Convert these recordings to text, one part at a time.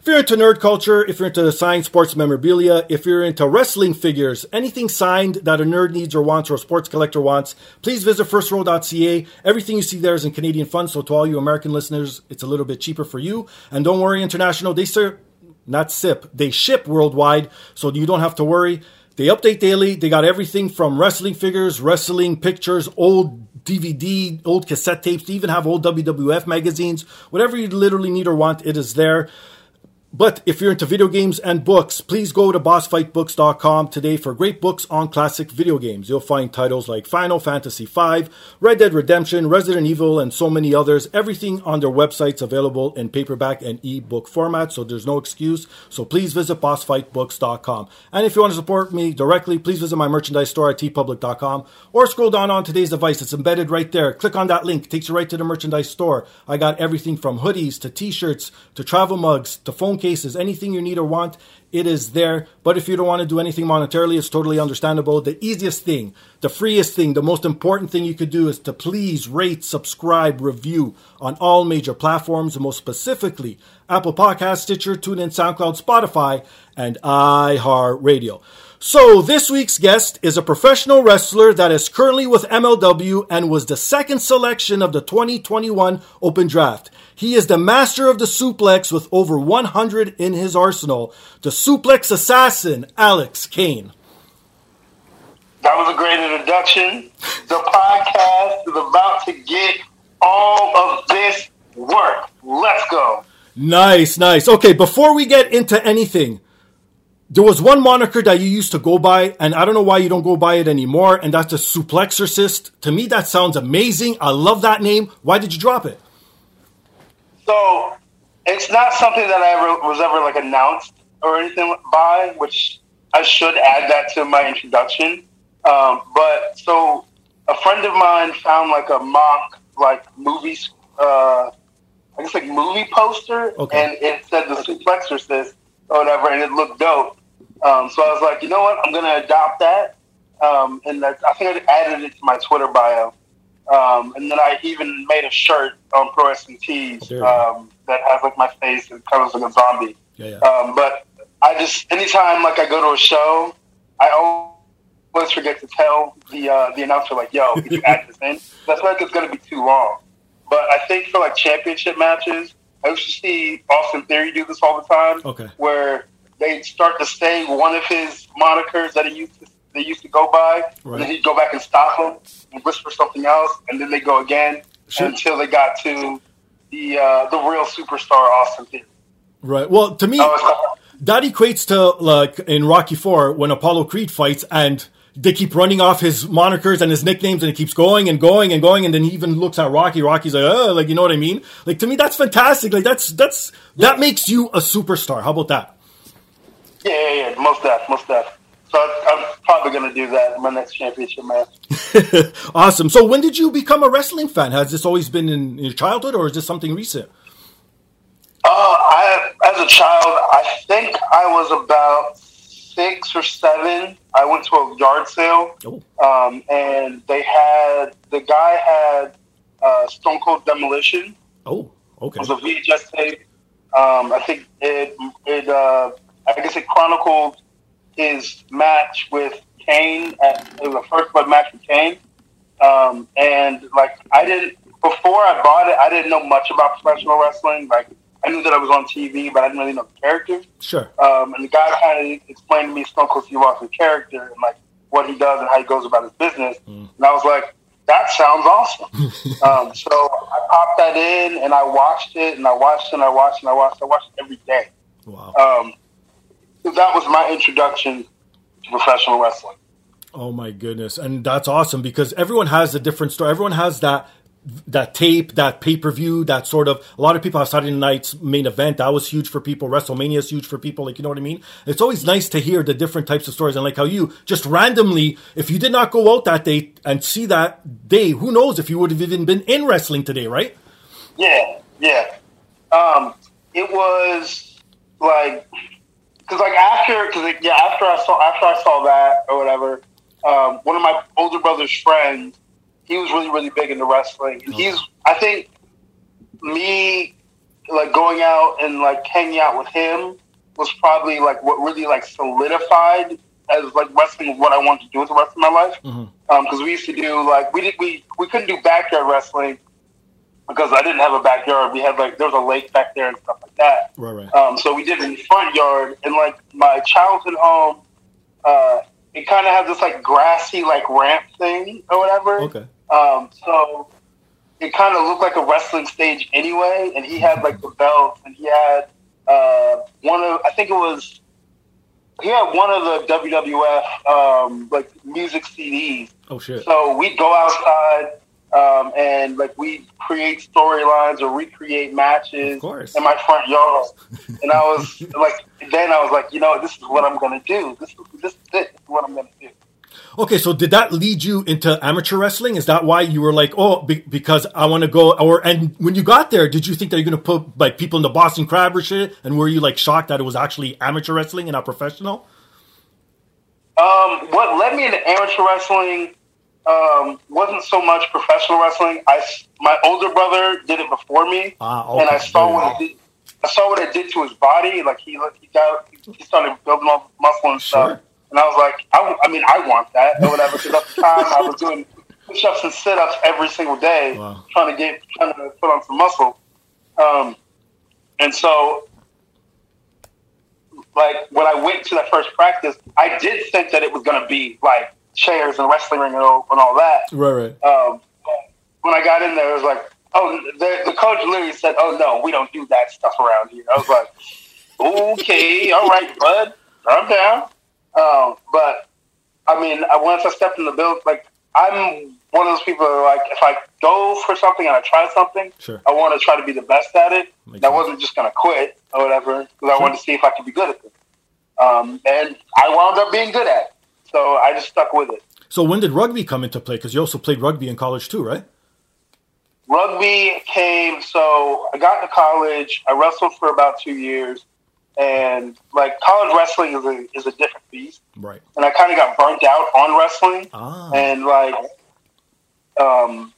If you're into nerd culture, if you're into signed sports memorabilia, if you're into wrestling figures, anything signed that a nerd needs or wants or a sports collector wants, please visit firstrow.ca. Everything you see there is in Canadian funds, so to all you American listeners, it's a little bit cheaper for you. And don't worry, international, they sir, not sip, they ship worldwide, so you don't have to worry. They update daily. They got everything from wrestling figures, wrestling pictures, old DVD, old cassette tapes. They even have old WWF magazines. Whatever you literally need or want, it is there. But if you're into video games and books, please go to bossfightbooks.com today for great books on classic video games. You'll find titles like Final Fantasy V, Red Dead Redemption, Resident Evil, and so many others. Everything on their website's available in paperback and ebook format, so there's no excuse. So please visit bossfightbooks.com. And if you want to support me directly, please visit my merchandise store at teepublic.com or scroll down on today's device. It's embedded right there. Click on that link, it takes you right to the merchandise store. I got everything from hoodies to t-shirts to travel mugs to phone cases, anything you need or want, it is there. But if you don't want to do anything monetarily, it's totally understandable. The easiest thing, the freest thing, the most important thing you could do is to please rate, subscribe, review on all major platforms, most specifically Apple Podcast, Stitcher, TuneIn, SoundCloud, Spotify, and iHeartRadio. So, this week's guest is a professional wrestler that is currently with MLW and was the second selection of the 2021 Open Draft. He is the master of the suplex with over 100 in his arsenal, the suplex assassin, Alex Kane. That was a great introduction. The podcast is about to get all of this work. Let's go. Nice, nice. Okay, before we get into anything, there was one moniker that you used to go by, and I don't know why you don't go by it anymore, and that's the Suplexorcist. To me, that sounds amazing. I love that name. Why did you drop it? So, it's not something that I ever was ever like announced or anything by, which I should add that to my introduction. Um, but so, a friend of mine found like a mock like movies, uh, I guess like movie poster, Okay. and it said the Suplexorcist or whatever, and it looked dope. Um, so I was like, you know what, I'm gonna adopt that, um, and that, I think I added it to my Twitter bio, um, and then I even made a shirt on Pro Wrestling Tees There um, that has like my face and covers like a zombie. Yeah, yeah. Um, but I just anytime like I go to a show, I always forget to tell the uh, the announcer like, "Yo, could you add this in?" I feel like it's gonna be too long. But I think for like championship matches, I used to see Austin Theory do this all the time. Okay. Where they start to say one of his monikers that he used to they used to go by, Right. and then he'd go back and stop them and whisper something else, and then they go again Sure. until they got to the uh, the real superstar Austin Theory. Right. Well, to me, That that equates to like in Rocky Four when Apollo Creed fights and they keep running off his monikers and his nicknames and it keeps going and going and going and then he even looks at Rocky. Rocky's like, oh, like you know what I mean? Like to me, that's fantastic. Like that's that's that makes you a superstar. How about that? Yeah, yeah, yeah. Most def, most def. So I'm probably going to do that in my next championship match. awesome. So when did you become a wrestling fan? Has this always been in your childhood, or is this something recent? Uh, I, as a child, I think I was about six or seven. I went to a yard sale, Oh, um, and they had the guy had uh, Stone Cold Demolition. oh, okay. It was a VHS tape. Um, I think it it uh, I guess it chronicled his match with Kane. At, it was a first blood match with Kane, um, and like I didn't before I bought it, I didn't know much about professional wrestling. Like I knew that I was on TV, but I didn't really know the characters. Sure. Um, and the guy kind of explained to me Stone Cold Steve Austin's character and like what he does and how he goes about his business. And I was like, that sounds awesome. um, so I popped that in and I watched it and I watched and I watched and I watched. I watched it every day. Wow. Um, that was my introduction to professional wrestling. Oh my goodness, and that's awesome because everyone has a different story. Everyone has that that tape, that pay per view, that sort of. A lot of people have Saturday night's main event. That was huge for people. WrestleMania is huge for people. Like you know what I mean. It's always nice to hear the different types of stories and like how you just randomly, if you did not go out that day and see that day, who knows if you would have even been in wrestling today, right? Yeah, yeah. Um, it was like because like after because yeah after I saw after I saw that or whatever, um, one of my older brother's friends, he was really really big into wrestling, and he's I think me like going out and like hanging out with him was probably like what really like solidified as like wrestling what I wanted to do with the rest of my life. Because we used to do like we did we we couldn't do backyard wrestling because I didn't have a backyard. We had like there was a lake back there and stuff like that. Right, right. Um, so we did it in the front yard, and like my childhood home, uh, it kind of had this like grassy like ramp thing or whatever. Okay. Um, so it kind of looked like a wrestling stage anyway, and he had like the belts, and he had uh, one of I think it was he had one of the WWF um, like music CDs. Oh shit. So we'd go outside um, and like we create storylines or recreate matches in my front yard. and I was like, then I was like, you know, this is what I'm gonna do. This is this, this is what I'm gonna do. Okay, so did that lead you into amateur wrestling? Is that why you were like, oh, be- because I want to go? Or and when you got there, did you think that you're going to put like people in the Boston Crab or shit? And were you like shocked that it was actually amateur wrestling and not professional? Um, what led me into amateur wrestling um, wasn't so much professional wrestling. I my older brother did it before me, Ah, and I saw what it did. I saw what it did to his body. Like he he got he started building up muscle and stuff. Sure. And I was like, I mean, I want that or whatever. Because at the time, I was doing push-ups and sit-ups every single day, Wow. trying to get trying to put on some muscle. Um, and so, like when I went to that first practice, I did think that it was going to be like chairs and wrestling ring and all, and all that. Right, right. Um, when I got in there, it was like, oh, the, the coach literally said, "Oh no, we don't do that stuff around here." I was like, "Okay, all right, bud, calm down." Um, but I mean, I, once I stepped in the build, like I'm one of those people that like, if I go for something and I try something, Sure. I want to try to be the best at it. Makes I wasn't just going to quit or whatever because I wanted to see if I could be good at it. Um, and I wound up being good at it, so I just stuck with it. So when did rugby come into play? Because you also played rugby in college too, right? rugby came so i got to college i wrestled for about two years and like college wrestling is a, is a different beast Right. and i kind of got burnt out on wrestling Ah. and like um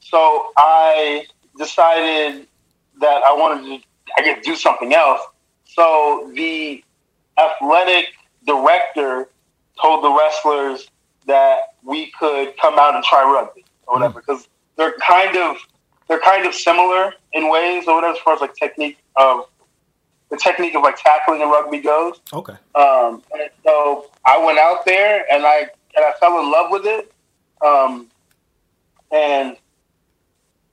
so i decided that i wanted to i guess do something else so the athletic director told the wrestlers that we could come out and try rugby or whatever because they're kind of they're kind of similar in ways or whatever as far as like technique of the technique of like tackling in rugby goes. Okay. Um, and so I went out there and I and I fell in love with it. Um, and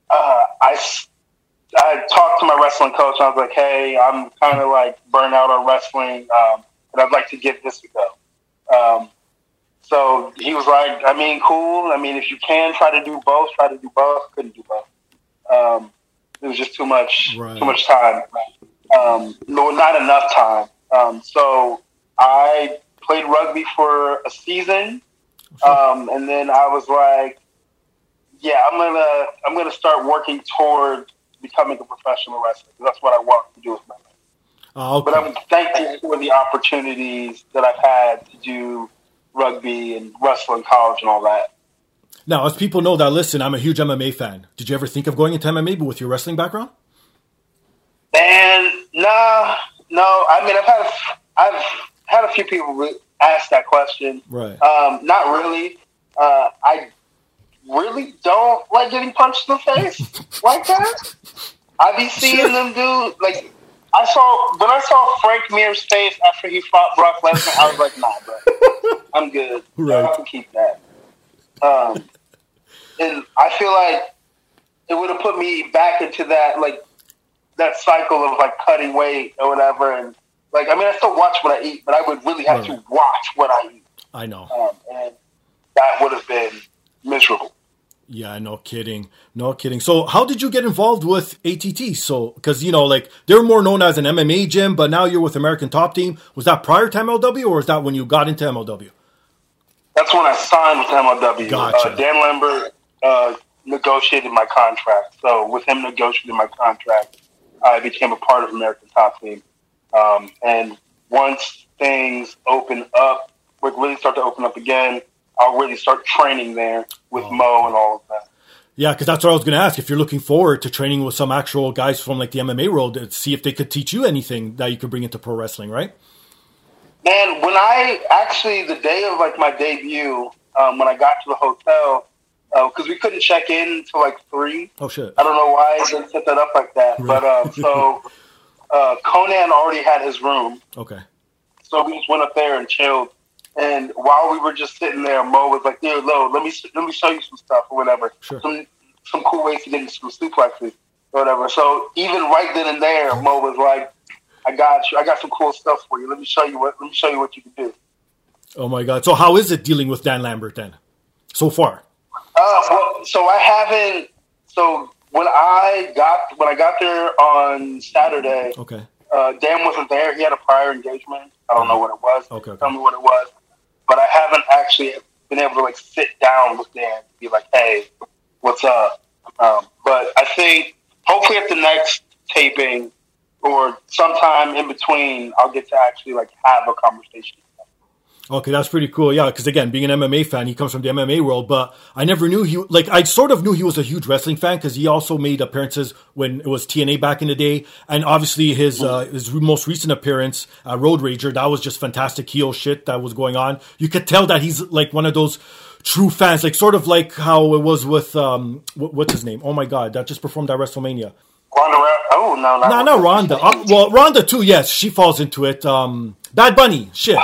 uh, I I talked to my wrestling coach. And I was like, "Hey, I'm kind of like burnt out on wrestling, um, and I'd like to give this a go." Um, so he was like, "I mean, cool. I mean, if you can try to do both, try to do both. Couldn't do both. Um, it was just too much, Right. too much time. Um, no, not enough time. Um, so I played rugby for a season, um, and then I was like, "Yeah, I'm gonna I'm gonna start working toward becoming a professional wrestler. That's what I want to do with my life." Ah, okay. But I'm thankful for the opportunities that I've had to do rugby and wrestling college and all that. Now, as people know that listen, I'm a huge MMA fan. Did you ever think of going into MMA, but with your wrestling background? And nah, no. I mean, I've had I've had a few people ask that question. Right. Um, not really. Uh, I really don't like getting punched in the face like that. I be seeing them do like. I saw when I saw Frank Mir's face after he fought Brock Lesnar. I was like, Nah, bro, I'm good. Right. I can keep that. Um, and I feel like it would have put me back into that like that cycle of like cutting weight or whatever. And like, I mean, I still watch what I eat, but I would really have Right. to watch what I eat, I know. um, and that would have been miserable. Yeah, no kidding. No kidding. So, how did you get involved with ATT? So, because, you know, like, they're more known as an MMA gym, but now you're with American Top Team. Was that prior to MLW or is that when you got into MLW? That's when I signed with MLW. Gotcha. Uh, Dan Lambert uh, negotiated my contract. So with him negotiating my contract, I became a part of American Top Team. Um, and once things open up, like really start to open up again, I'll really start training there with Mo and all of that. Yeah, because that's what I was going to ask. If you're looking forward to training with some actual guys from, like, the MMA world, to see if they could teach you anything that you could bring into pro wrestling, right? Man, when I actually the day of like my debut, um, when I got to the hotel, because we couldn't check in until like three. Oh, shit. I don't know why they didn't set that up like that, but um, so uh, Conan already had his room, Okay. so we just went up there and chilled. And while we were just sitting there, Mo was like, "Here, Lo, let me let me show you some stuff or whatever, Sure. some some cool ways to get into some suplexes or whatever." So even right then and there, Mo was like, "I got you. I got some cool stuff for you. Let me show you what. Let me show you what you can do." Oh, my God. So, how is it dealing with Dan Lambert then? So far? Uh, well, so I haven't. So when I got when I got there on Saturday, Okay. uh, Dan wasn't there. He had a prior engagement. I don't know what it was. Okay, okay. Tell me what it was. But I haven't actually been able to like sit down with Dan and be like, "Hey, what's up?" Um, but I think hopefully at the next taping or sometime in between, I'll get to actually like have a conversation. Okay, that's pretty cool. Yeah, because again, being an MMA fan, he comes from the MMA world, but I never knew he like I sort of knew he was a huge wrestling fan because he also made appearances when it was TNA back in the day, and obviously his uh, his most recent appearance, uh, Road Rager, that was just fantastic heel shit that was going on. You could tell that he's like one of those true fans, like sort of like how it was with um what, what's his name? Oh my god, that just performed at WrestleMania. Ronda Oh no, not No, no, Ronda. Uh, well, Ronda too. Yes, she falls into it. Um, Bad Bunny, shit.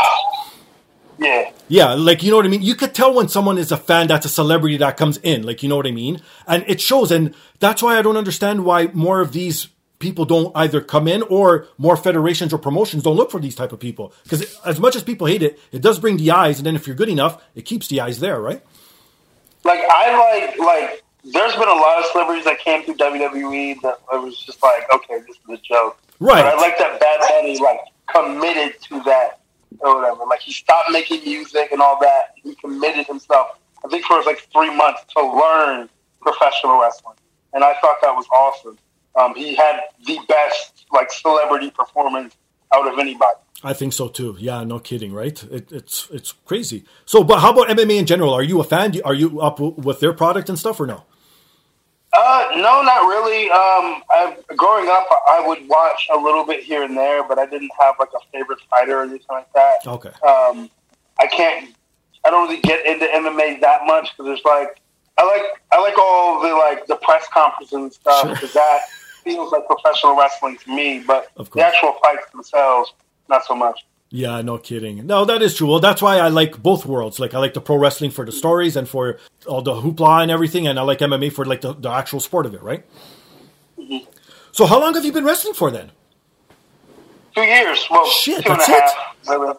Yeah. Yeah, like you know what I mean. You could tell when someone is a fan that's a celebrity that comes in, like you know what I mean, and it shows. And that's why I don't understand why more of these people don't either come in or more federations or promotions don't look for these type of people. Because as much as people hate it, it does bring the eyes, and then if you're good enough, it keeps the eyes there, right? like I like like there's been a lot of celebrities that came through WWE that it was just like, okay, this is a joke. Right. But I like that Bad Bunny like committed to that or whatever. Like he stopped making music and all that. He committed himself. I think for like three months to learn professional wrestling, and I thought that was awesome. Um, he had the best like celebrity performance out of anybody. I think so too. Yeah, no kidding, right? It, it's it's crazy. So, but how about MMA in general? Are you a fan? Are you up with their product and stuff, or no? Uh, no, not really. Um, I, growing up, I would watch a little bit here and there, but I didn't have like a favorite fighter or anything like that. Okay. Um, I can't. I don't really get into MMA that much because there's like I like I like all the like the press conferences and stuff Sure. because that feels like professional wrestling to me. But the actual fights themselves, not so much. Yeah, no kidding. No, that is true. Well, that's why I like both worlds. Like, I like the pro wrestling for the stories and for all the hoopla and everything, and I like MMA for like the, the actual sport of it, right? So, how long have you been wrestling for then? Two years. Well, Shit, two and a that's it? Uh,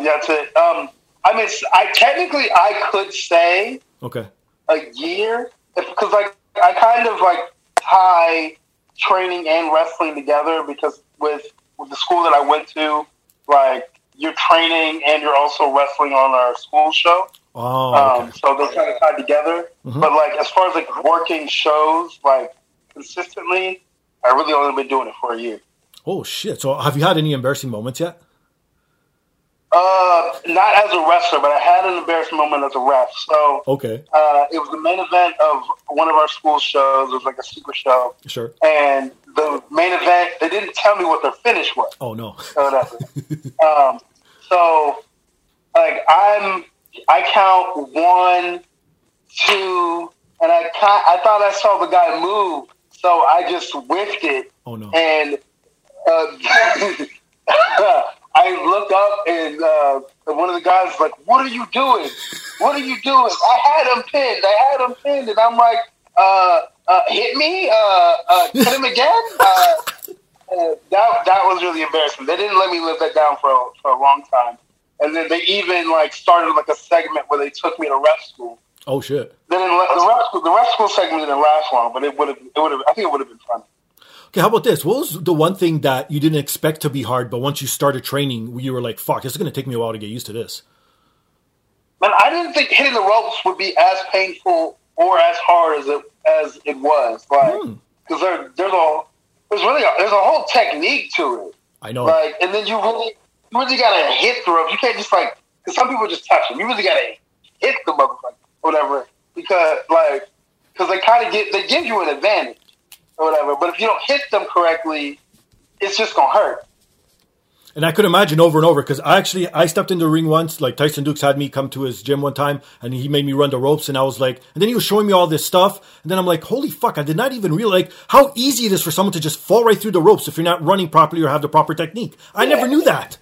yeah, that's it. Um, I mean, I technically I could say Okay. a year because like I kind of like tie training and wrestling together because with with the school that I went to, like you're training and you're also wrestling on our school show. Oh, Um, so they're kind of tied together. Mhm. But like as far as like working shows like consistently, I really only been doing it for a year. oh shit. So have you had any embarrassing moments yet? Uh, not as a wrestler, but I had an embarrassing moment as a ref. So Okay, uh, it was the main event of one of our school shows. It was like a super show, sure. and the main event they didn't tell me what their finish was. Oh no. um, so, like, I'm, I count one, two, and I ca I thought I saw the guy move, so I just whiffed it, Oh no. and uh, I looked up, and uh, one of the guys was like, "What are you doing? What are you doing?" I had him pinned. I had him pinned, and I'm like, uh, uh, "Hit me! Uh, uh, hit him again!" Uh, that that was really embarrassing. They didn't let me live that down for a, for a long time, and then they even like started like a segment where they took me to ref school. Oh shit. They the ref school the ref school segment didn't last long, but it would have it would have I think it would have been fun. Okay, how about this? What was the one thing that you didn't expect to be hard, but once you started training, you were like, "Fuck, this is going to take me a while to get used to this." Man, I didn't think hitting the ropes would be as painful or as hard as it as it was. Like Hmm. because there there's a there's really a, there's a whole technique to it. I know. Like, and then you really, you really gotta hit the rope. You can't just like, because some people just touch them. You really gotta hit the motherfucker, whatever. Because like, because they kind of get, they give you an advantage or whatever. But if you don't hit them correctly, it's just gonna hurt. And I could imagine over and over because I actually I stepped into the ring once. Like Tyson Dux had me come to his gym one time, and he made me run the ropes, and I was like, and then he was showing me all this stuff, and then I'm like, holy fuck! I did not even realize like how easy it is for someone to just fall right through the ropes if you're not running properly or have the proper technique. I never knew that.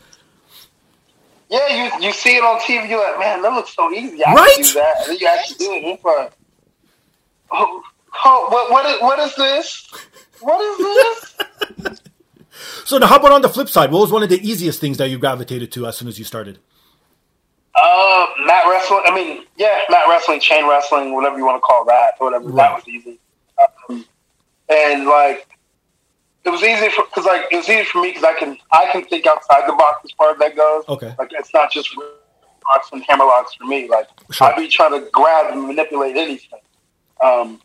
Yeah, you you see it on TV. You're like, man, that looks so easy. I Right? can do that. And then you actually do it. It's like, oh, oh, what what is what is this? What is this? So now, how about on the flip side? What was one of the easiest things that you gravitated to as soon as you started? Uh, mat wrestling. I mean, yeah, mat wrestling, chain wrestling, whatever you want to call that, or whatever. Right. That was easy. Um, and like, it was easy for because like it was easy for me because I can I can think outside the box as far as that goes. Okay. Like it's not just locks and hammer locks for me. Like Sure. I'd be trying to grab and manipulate anything. Um,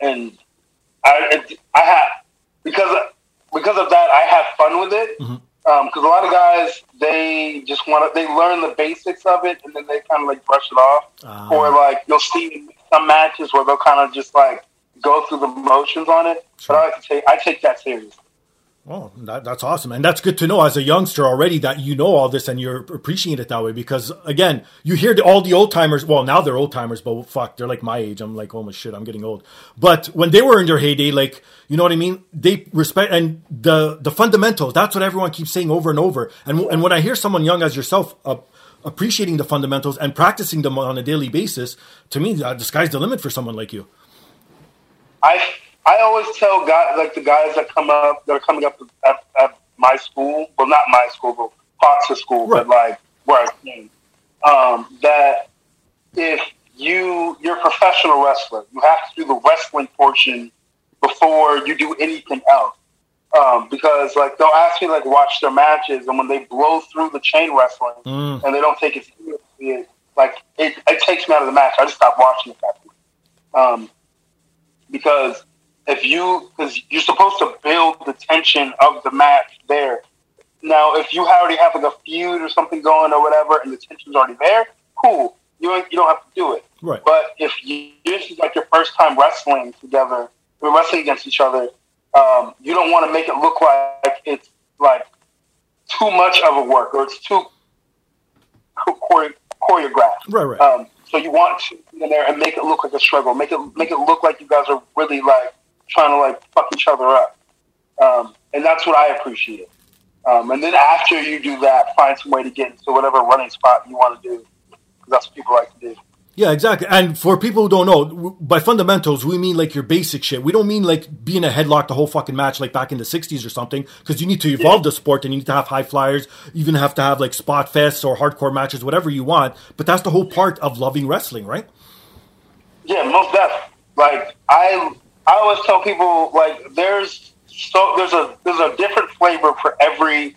and I it, I have because of, because of that I have fun with it. Because a lot of guys they just want to they learn the basics of it and then they kind of like brush it off. Ah. Or like you'll see some matches where they'll kind of just like go through the motions on it. Sure. But I like to take I take that seriously. Oh, that, that's awesome. And that's good to know as a youngster already that you know all this and you're appreciating it that way because, again, you hear the, all the old timers. Well, now they're old timers, but fuck, they're like my age. I'm like, oh my shit, I'm getting old. But when they were in their heyday, like, you know what I mean? They respect and the, the fundamentals. That's what everyone keeps saying over and over. And, and when I hear someone young as yourself, uh, appreciating the fundamentals and practicing them on a daily basis, to me, uh, the sky's the limit for someone like you. I I always tell guys like the guys that come up that are coming up at, at my school, well not my school, but Fox's school, Right. but like where I came, um, that if you you're a professional wrestler, you have to do the wrestling portion before you do anything else. Um, because like they'll ask me like watch their matches, and when they blow through the chain wrestling Mm. and they don't take it seriously, it, like it, it takes me out of the match. I just stop watching it that point. Um, because if you because you're supposed to build the tension of the match there. Now, if you already have like a feud or something going or whatever, and the tension's already there, cool. You you don't have to do it. Right. But if you, this is like your first time wrestling together, we're wrestling against each other, um, you don't want to make it look like it's like too much of a work or it's too chore- choreographed. Right, right. Um, so you want to get in there and make it look like a struggle. Make it make it look like you guys are really like trying to like fuck each other up. Um, and that's what I appreciate. Um, and then after you do that, find some way to get into whatever running spot you want to do. that's what people like to do. Yeah, exactly. And for people who don't know, by fundamentals, we mean like your basic shit. We don't mean like being a headlock the whole fucking match like back in the 60s or something, because you need to evolve the sport and you need to have high flyers. You even have to have like spot fests or hardcore matches, whatever you want. But that's the whole part of loving wrestling, right? Yeah, most definitely. Like I, I always tell people like there's so there's a there's a different flavor for every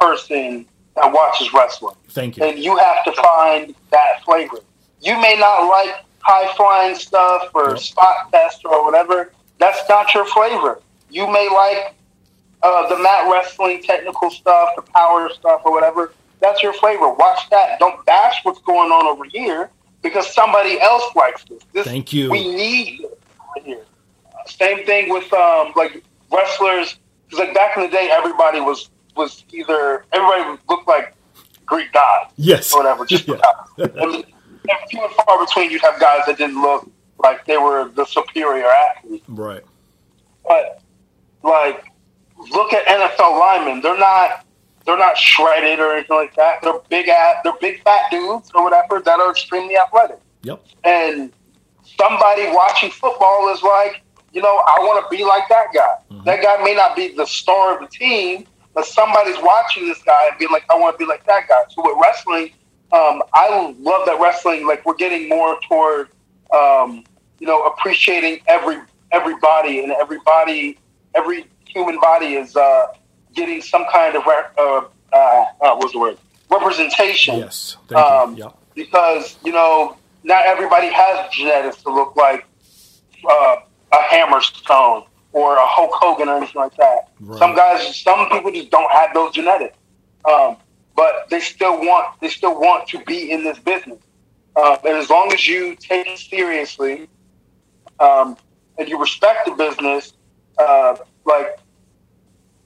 person that watches wrestling. Thank you. And you have to find that flavor. You may not like high flying stuff or spot fest or whatever. That's not your flavor. You may like uh, the mat wrestling technical stuff, the power stuff, or whatever. That's your flavor. Watch that. Don't bash what's going on over here because somebody else likes this. this Thank you. We need this over here. Same thing with um, like wrestlers. Because like back in the day, everybody was was either everybody looked like Greek gods Yes. or whatever. Just Yeah. and few and far between, you'd have guys that didn't look like they were the superior athlete. Right. But like, look at NFL linemen. They're not they're not shredded or anything like that. They're big at they're big fat dudes or whatever that are extremely athletic. Yep. And somebody watching football is like, you know, I want to be like that guy. That guy may not be the star of the team, but somebody's watching this guy and being like, I want to be like that guy. So with wrestling, um, I love that wrestling. Like we're getting more toward, um, you know, appreciating every everybody and everybody, every human body is uh, getting some kind of re- uh, uh, uh, what's the word representation Yes. Thank um, you. Yep. because you know not everybody has genetics to look like uh, a Hammerstone or a Hulk Hogan or anything like that. Right. Some guys, some people just don't have those genetics, um, but they still want they still want to be in this business. Uh, and as long as you take it seriously um, and you respect the business, uh, like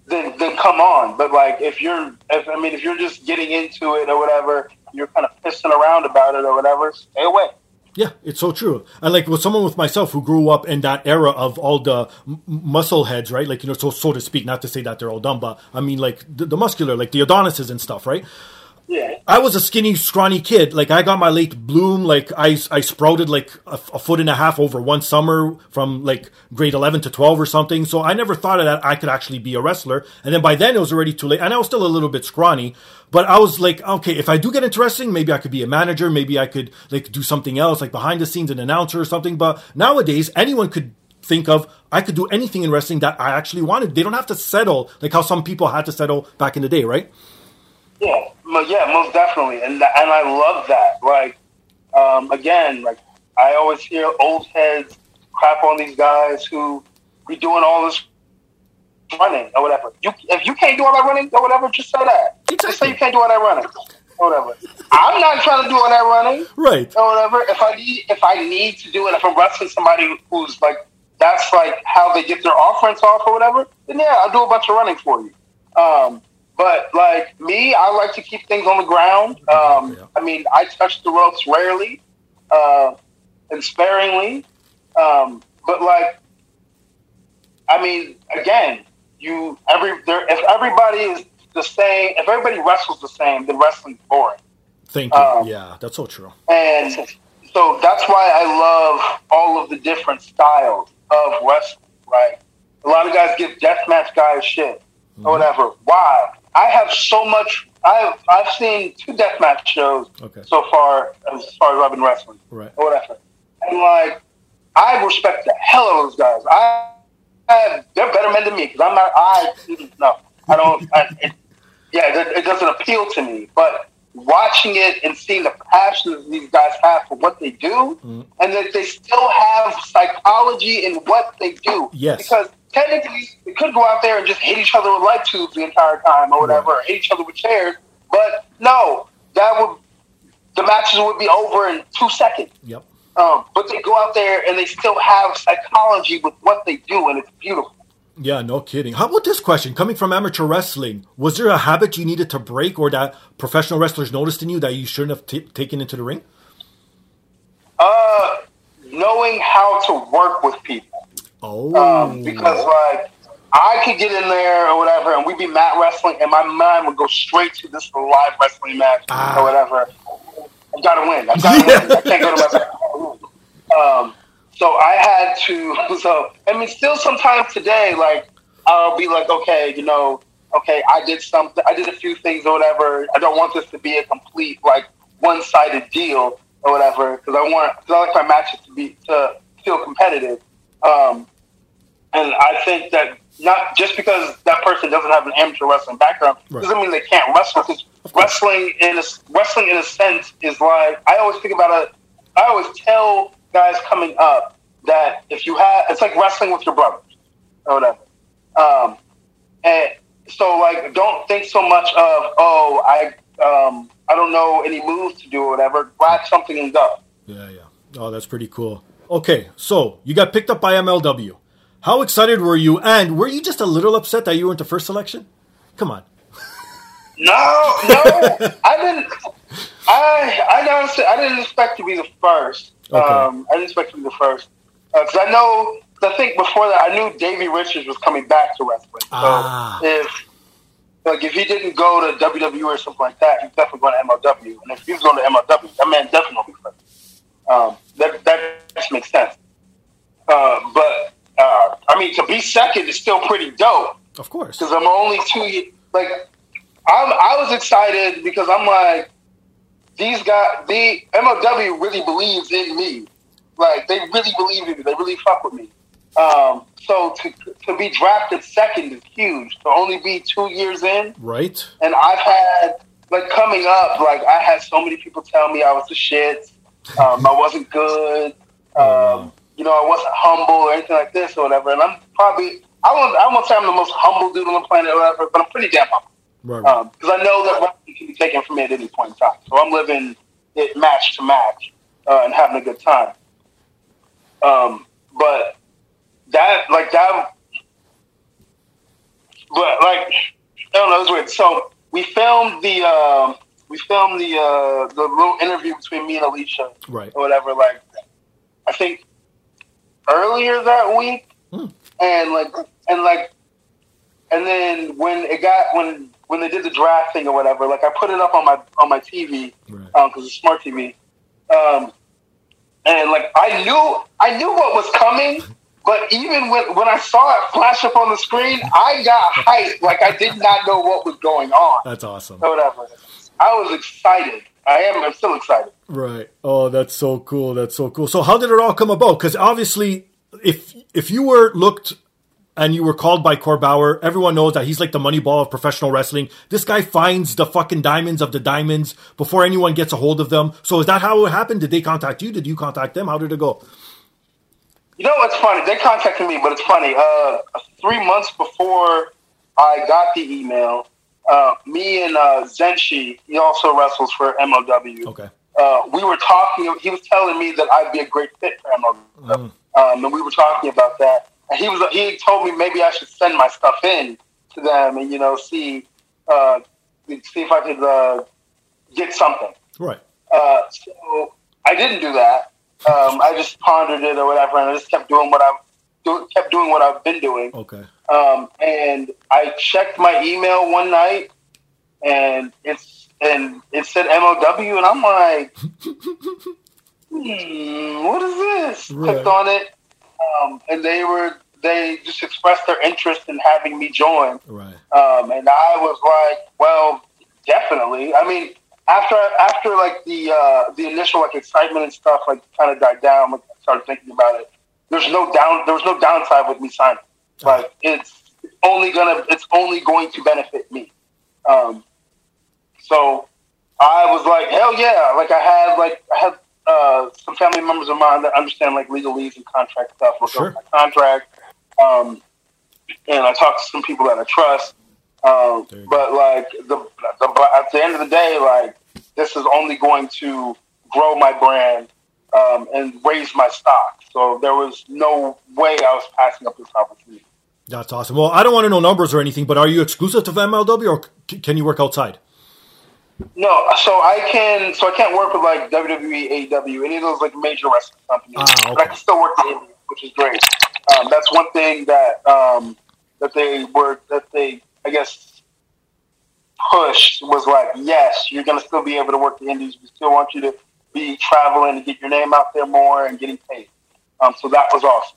then then come on. But like if you're, if, I mean, if you're just getting into it or whatever, you're kind of pissing around about it or whatever. Stay away. Yeah, it's so true. And like with someone with myself who grew up in that era of all the m- muscle heads, right? Like you know, so so to speak. Not to say that they're all dumb, but I mean like the, the muscular, like the Adonises and stuff, right? Yeah. I was a skinny, scrawny kid. Like I got my late bloom. Like I, I sprouted like a, a foot and a half over one summer from like grade eleven to twelve or something. So I never thought that I could actually be a wrestler. And then by then it was already too late. And I was still a little bit scrawny. But I was like, okay, if I do get into wrestling, maybe I could be a manager. Maybe I could like do something else, like behind the scenes, an announcer or something. But nowadays, anyone could think of I could do anything in wrestling that I actually wanted. They don't have to settle like how some people had to settle back in the day, right? Yeah, yeah, most definitely, and and I love that. Like, um, again, like I always hear old heads crap on these guys who be doing all this running or whatever. You if you can't do all that running or whatever, just say that. Just say you can't do all that running or whatever. I'm not trying to do all that running Right. or whatever. If I need if I need to do it, if I'm wrestling somebody who's like that's like how they get their offense off or whatever, then yeah, I'll do a bunch of running for you. Um, but like me, I like to keep things on the ground. Um, Yeah. I mean, I touch the ropes rarely uh, and sparingly. Um, but like, I mean, again, you every there, if everybody is the same, if everybody wrestles the same, then wrestling's boring. Thank you. Um, yeah, that's so true. And so that's why I love all of the different styles of wrestling, right? A lot of guys give deathmatch guys shit or whatever. Why? I have so much. I've I've seen two deathmatch shows Okay. so far as far as I've been wrestling Right. or whatever. And like, I respect the hell out of those guys. I, I they're better men than me because I'm not. I no, I don't. I, it, yeah, it, it doesn't appeal to me. But watching it and seeing the passion that these guys have for what they do, mm-hmm. and that they still have psychology in what they do. Yes. Because technically, they could go out there and just hit each other with light tubes the entire time or whatever, or hit each other with chairs. But no, that would the matches would be over in two seconds. Yep. Um, but they go out there and they still have psychology with what they do, and it's beautiful. Yeah, no kidding. How about this question? Coming from amateur wrestling, was there a habit you needed to break or that professional wrestlers noticed in you that you shouldn't have t- taken into the ring? Uh, knowing how to work with people, Oh. um, because like I could get in there or whatever, and we'd be mat wrestling, and my mind would go straight to this live wrestling match Ah. or whatever. I've gotta win. I've gotta win. I can't go to my. Um, so I had to. So I mean, still sometimes today, like I'll be like, okay, you know, okay, I did something. I did a few things or whatever. I don't want this to be a complete like one-sided deal or whatever because I want because I like my matches to be to feel competitive. Um, and I think that not just because that person doesn't have an amateur wrestling background Right. doesn't mean they can't wrestle. 'cause wrestling in a wrestling in a sense is like I always think about it. I always tell guys coming up that if you have, it's like wrestling with your brothers or whatever. Um, and so like, don't think so much of oh I um, I don't know any moves to do or whatever. Grab something and go. Yeah, yeah. Oh, that's pretty cool. Okay, so you got picked up by MLW. How excited were you? And were you just a little upset that you weren't the first selection? Come on. No, no, I didn't. I I honestly I didn't expect to be the first. Okay. Um, I didn't expect to be the first because I know. I think before that, I knew Davey Richards was coming back to wrestling. So Ah. if like if he didn't go to WWE or something like that, he's definitely going to MLW. And if he was going to MLW, that man definitely be first. Um, that that just makes sense. I mean, to be second is still pretty dope Of course. because I'm only two years. Like, I'm, I was excited because I'm like, these guys, the MLW really believes in me. Like, they really believe in me. They really fuck with me. Um, so to to be drafted second is huge. To only be two years in, Right? and I've had like coming up, like I had so many people tell me I was the shit. Um, I wasn't good. Um, you know, I wasn't humble or anything like this or whatever. And I'm probably I won't I won't say I'm the most humble dude on the planet or whatever, but I'm pretty damn humble Right, right. because I know that wrestling can be taken from me at any point in time. So I'm living it match to match uh, and having a good time. Um, but that, like that, but like I don't know, it was weird. So we filmed the uh, we filmed the uh, the little interview between me and Alicia right. or whatever. Like I think earlier that week, Hmm. and like and like and then when it got when when they did the draft thing or whatever, like I put it up on my on my TV Right. because it's smart TV, um, and like I knew I knew what was coming. But even when, when I saw it flash up on the screen, I got hyped like I did not know what was going on That's awesome. or whatever. I was excited. I am. I'm still excited. Right. Oh, that's so cool. That's so cool. So how did it all come about? Because obviously, if if you were looked and you were called by Court Bauer, everyone knows that he's like the money ball of professional wrestling. This guy finds the fucking diamonds of the diamonds before anyone gets a hold of them. So is that how it happened? Did they contact you? Did you contact them? How did it go? You know what's funny? They contacted me, but it's funny. Uh, three months before I got the email, uh, me and uh, Zenshi, he also wrestles for MLW. Okay. Uh, we were talking. He was telling me that I'd be a great fit for MLW, um, and we were talking about that. And he was he told me maybe I should send my stuff in to them and you know see uh, see if I could uh, get something. Right. Uh, so I didn't do that. Um, I just pondered it or whatever, and I just kept doing what I've do, kept doing what I've been doing. Okay. Um, and I checked my email one night, and it's and it said MOW, and I'm like, hmm, what is this? Right. Clicked on it, um, and they were they just expressed their interest in having me join. Right. Um, and I was like, well, definitely. I mean, after after like the uh, the initial like excitement and stuff like kind of died down, like, I started thinking about it. There's no down. There was no downside with me signing. Like it's only gonna. It's only going to benefit me. Um, so I was like, hell yeah! Like I had like I had uh, some family members of mine that understand like legalese and contract stuff. Look Sure. my contract. Um, and I talked to some people that I trust. Um, but like the, the at the end of the day, like this is only going to grow my brand um, and raise my stock. So there was no way I was passing up this opportunity. That's awesome. Well, I don't want to know numbers or anything, but are you exclusive to MLW or c- can you work outside? No, so I can so I can't work with like WWE, AEW, any of those like major wrestling companies, Ah, but I can still work the indie, which is great. Um, that's one thing that um, that they were that they I guess pushed was like, yes, you're gonna still be able to work the indies. We still want you to be traveling and get your name out there more and getting paid. Um, so that was awesome.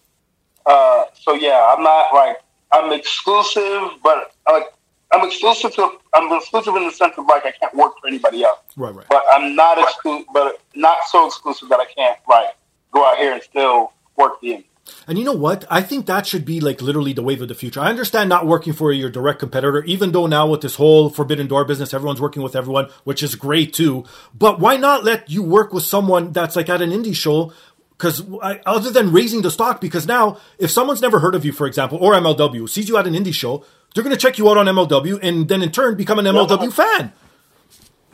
Uh, so yeah, I'm not like I'm exclusive, but like I'm exclusive to I'm exclusive in the sense of like I can't work for anybody else Right, right. but I'm not exclusive, but not so exclusive that I can't like go out here and still work the indie. And you know what? I think that should be like literally the wave of the future. I understand not working for your direct competitor, even though now with this whole forbidden door business, everyone's working with everyone, which is great too. But why not let you work with someone that's like at an indie show? Because other than raising the stock, because now if someone's never heard of you, for example, or MLW sees you at an indie show, they're going to check you out on MLW and then in turn become an MLW fan.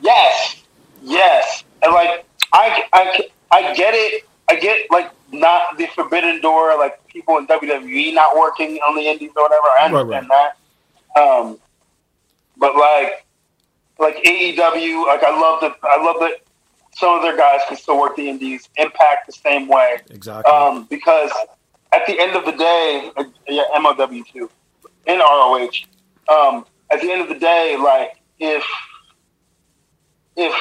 Yes, yes, and like I, I, I get it. I get like not the forbidden door, like people in WWE not working on the indies or whatever. I understand right, right. that. Um, but like, like AEW, like I love the, I love that some of their guys can still work the indies. Impact the same way, exactly. Um, because at the end of the day, yeah, MLW too, in ROH. Um, at the end of the day, like if if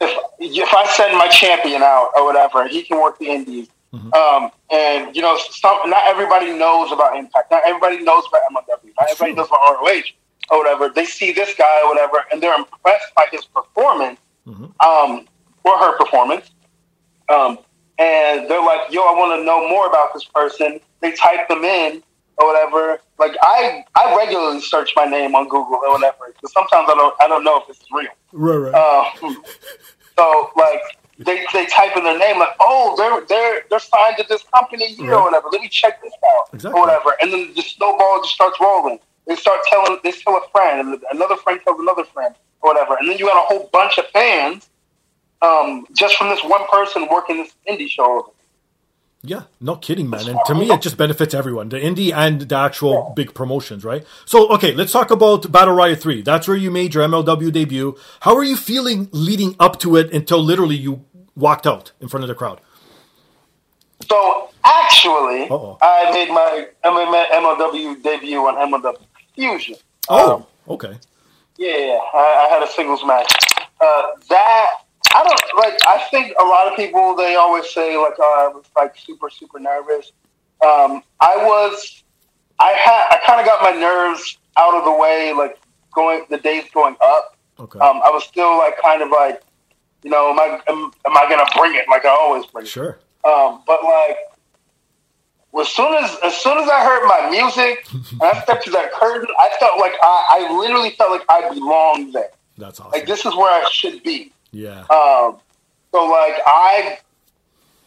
if if I send my champion out or whatever, he can work the indies. Mm-hmm. Um, and you know, some, not everybody knows about Impact. Not everybody knows about MLW. Not everybody knows about ROH or whatever. They see this guy or whatever, and they're impressed by his performance mm-hmm. um, or her performance. Um, and they're like, "Yo, I want to know more about this person." They type them in or whatever. Like I, I regularly search my name on Google or whatever because sometimes I don't, I don't know if it's real. Right, right. Um, so like they, they type in their name like, oh, they're they're they're signed to this company here right. or whatever. Let me check this out exactly. or whatever. And then the snowball just starts rolling. They start telling they tell a friend, and another friend tells another friend or whatever. And then you got a whole bunch of fans um, just from this one person working this indie show. Yeah, not kidding, man. And to me, it just benefits everyone, the indie and the actual yeah. big promotions, right? So, okay, let's talk about Battle Riot 3. That's where you made your MLW debut. How are you feeling leading up to it until literally you walked out in front of the crowd? So, actually, Uh-oh. I made my MLW debut on MLW Fusion. Oh, um, okay. Yeah, I, I, had a singles match. Uh, that I don't like. I think a lot of people they always say like oh, I was like super super nervous. Um, I was. I had. I kind of got my nerves out of the way. Like going the days going up. Okay. Um, I was still like kind of like, you know, am I am, am I gonna bring it like I always bring it? Sure. Um, but like as soon as as soon as I heard my music and I stepped to that curtain, I felt like I, I literally felt like I belonged there. That's awesome. Like this is where I should be. Yeah. Um, so like I,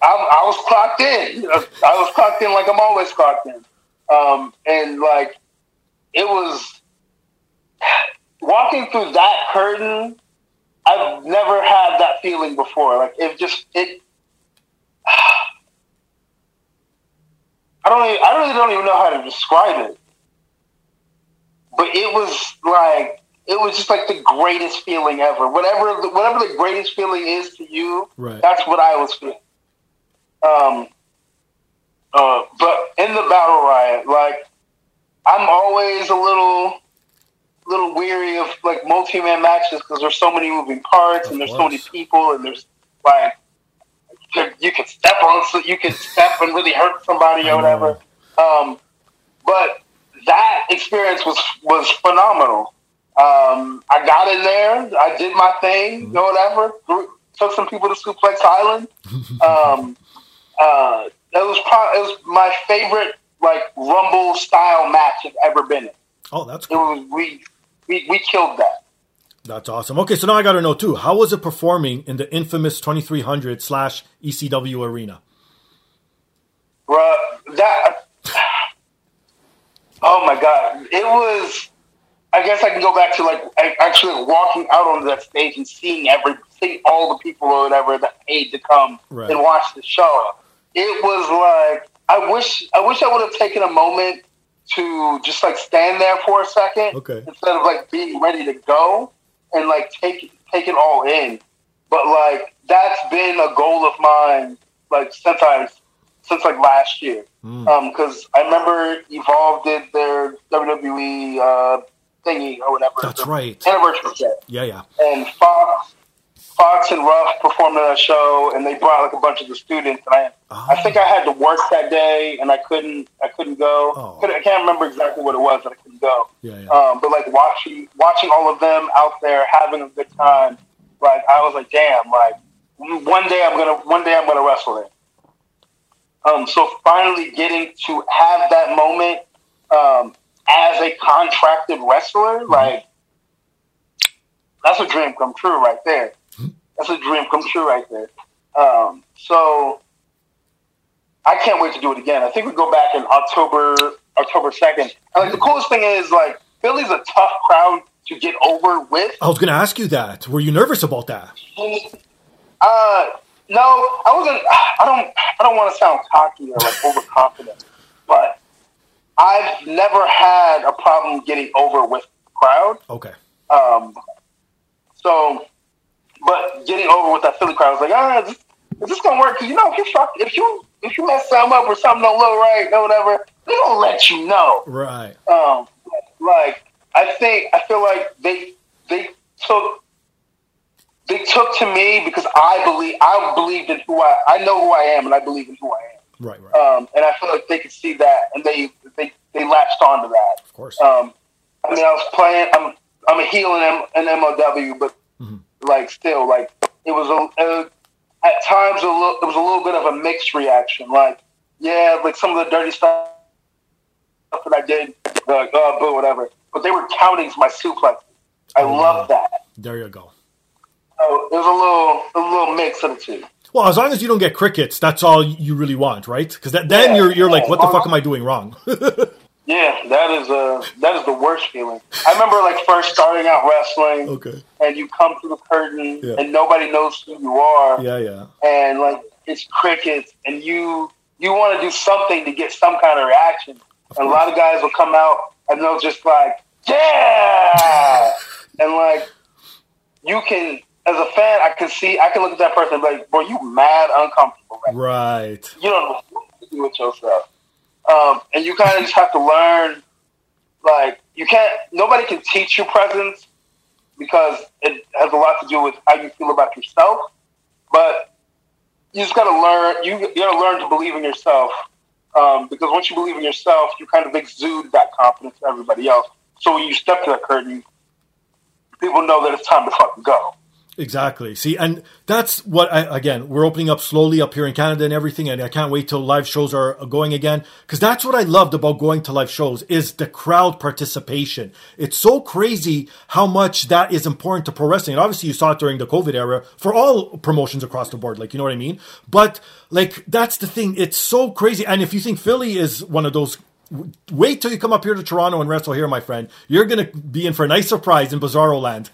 I, I was clocked in. I was clocked in like I'm always clocked in. Um, and like it was walking through that curtain. I've never had that feeling before. Like it just it. I don't. Even, I really don't even know how to describe it. But it was like it was just like the greatest feeling ever. Whatever, the, whatever the greatest feeling is to you, right. that's what I was feeling. Um, uh, but in the battle riot, like I'm always a little, little weary of like multi-man matches because there's so many moving parts of and there's course. so many people and there's like you could step on, so you could step and really hurt somebody or whatever. Um, but that experience was was phenomenal. Um, I got in there. I did my thing, or whatever. Took some people to Suplex Island. Um, uh, it was probably, it was my favorite like Rumble style match I've ever been in. Oh, that's cool. It was, we, we we killed that. That's awesome. Okay, so now I got to know too. How was it performing in the infamous 2300 slash ECW arena? Bruh, that. Oh my god, it was I guess I can go back to like actually walking out on that stage and seeing every seeing all the people or whatever that paid to come right. and watch the show. It was like I wish I wish I would have taken a moment to just like stand there for a second okay. instead of like being ready to go and like take take it all in. But like that's been a goal of mine like since I since like last year. Because mm. um, I remember Evolve did their WWE uh, thingy or whatever. That's right. Anniversary set. Yeah, yeah. And Fox, Fox and Ruff performed that show, and they brought like a bunch of the students. And I, oh. I think I had to work that day, and I couldn't, I couldn't go. Oh. I can't remember exactly what it was that I couldn't go. Yeah, yeah. Um, but like watching, watching all of them out there having a good time, like I was like, damn, like one day I'm gonna, one day I'm gonna wrestle it. Um, so finally getting to have that moment um, as a contracted wrestler, like that's a dream come true right there. That's a dream come true right there. Um, so I can't wait to do it again. I think we go back in October October second. And like the coolest thing is like Philly's a tough crowd to get over with. I was going to ask you that. Were you nervous about that? Uh, no, I wasn't. I don't. I don't want to sound cocky or like overconfident, but I've never had a problem getting over with the crowd. Okay. Um, so, but getting over with that Philly crowd was like, ah, is this, is this gonna work? 'Cause, you know, if you fuck, if you if you mess something up or something don't look right or whatever, they don't let you know. Right. Um, like I think I feel like they they took they took to me because I believe I believed in who I I know who I am and I believe in who I am. Right. Right. Um, and I feel like they could see that and they they they latched onto that. of course. Um, I mean, I was playing. I'm I'm a heel in, M, in MLW, but Mhm. Like still, like it was a, a at times a little. It was a little bit of a mixed reaction. Like, yeah, like some of the dirty stuff that I did, like oh, uh, boo, whatever. But they were counting my suplexes. I Oh, love that. there you go. So it was a little a little mix of the two. Well, as long as you don't get crickets, that's all you really want, right? Because then Yeah, you're you're like, what the fuck am I doing wrong? Yeah, that is uh that is the worst feeling. I remember like first starting out wrestling, okay. and you come through the curtain, Yeah. and nobody knows who you are. Yeah. Yeah. and like it's crickets and you you want to do something to get some kind of reaction and a lot of guys will come out and they'll just like yeah and like you can as a fan i can see i can look at that person and be like bro you mad uncomfortable right. Right. you don't know what to do with yourself um, and you kind of just have to learn like you can't nobody can teach you presence because it has a lot to do with how you feel about yourself but you just got to learn. You, you got to learn to believe in yourself, um, because once you believe in yourself, you kind of exude that confidence to everybody else. So when you step to that curtain, people know that it's time to fucking go. Exactly. See, and that's what I, again, we're opening up slowly up here in Canada and everything, and I can't wait till live shows are going again. Cause that's what I loved about going to live shows is the crowd participation. It's so crazy how much that is important to pro wrestling. And obviously you saw it during the COVID era for all promotions across the board, like, you know what I mean? But like, that's the thing. It's so crazy. And if you think Philly is one of those Wait till you come up here to Toronto and wrestle here, my friend. You're going to be in for a nice surprise in Bizarro Land.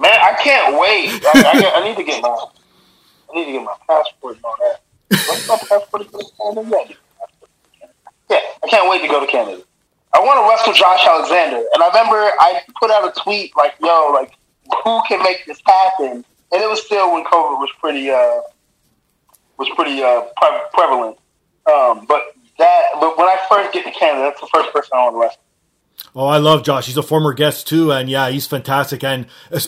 Man, I can't wait. I, I, get- I need to get my I need to get my passport and all that. What's my passport to Canada? Yeah. Yeah, I can't wait to go to Canada. I want to wrestle Josh Alexander, and I remember I put out a tweet like, "Yo, like, who can make this happen?" And it was still when COVID was pretty uh was pretty uh pre- prevalent. Um, but that, but when I first get to Canada, that's the first person I want to wrestle. Oh, I love Josh. He's a former guest too, and yeah, he's fantastic. And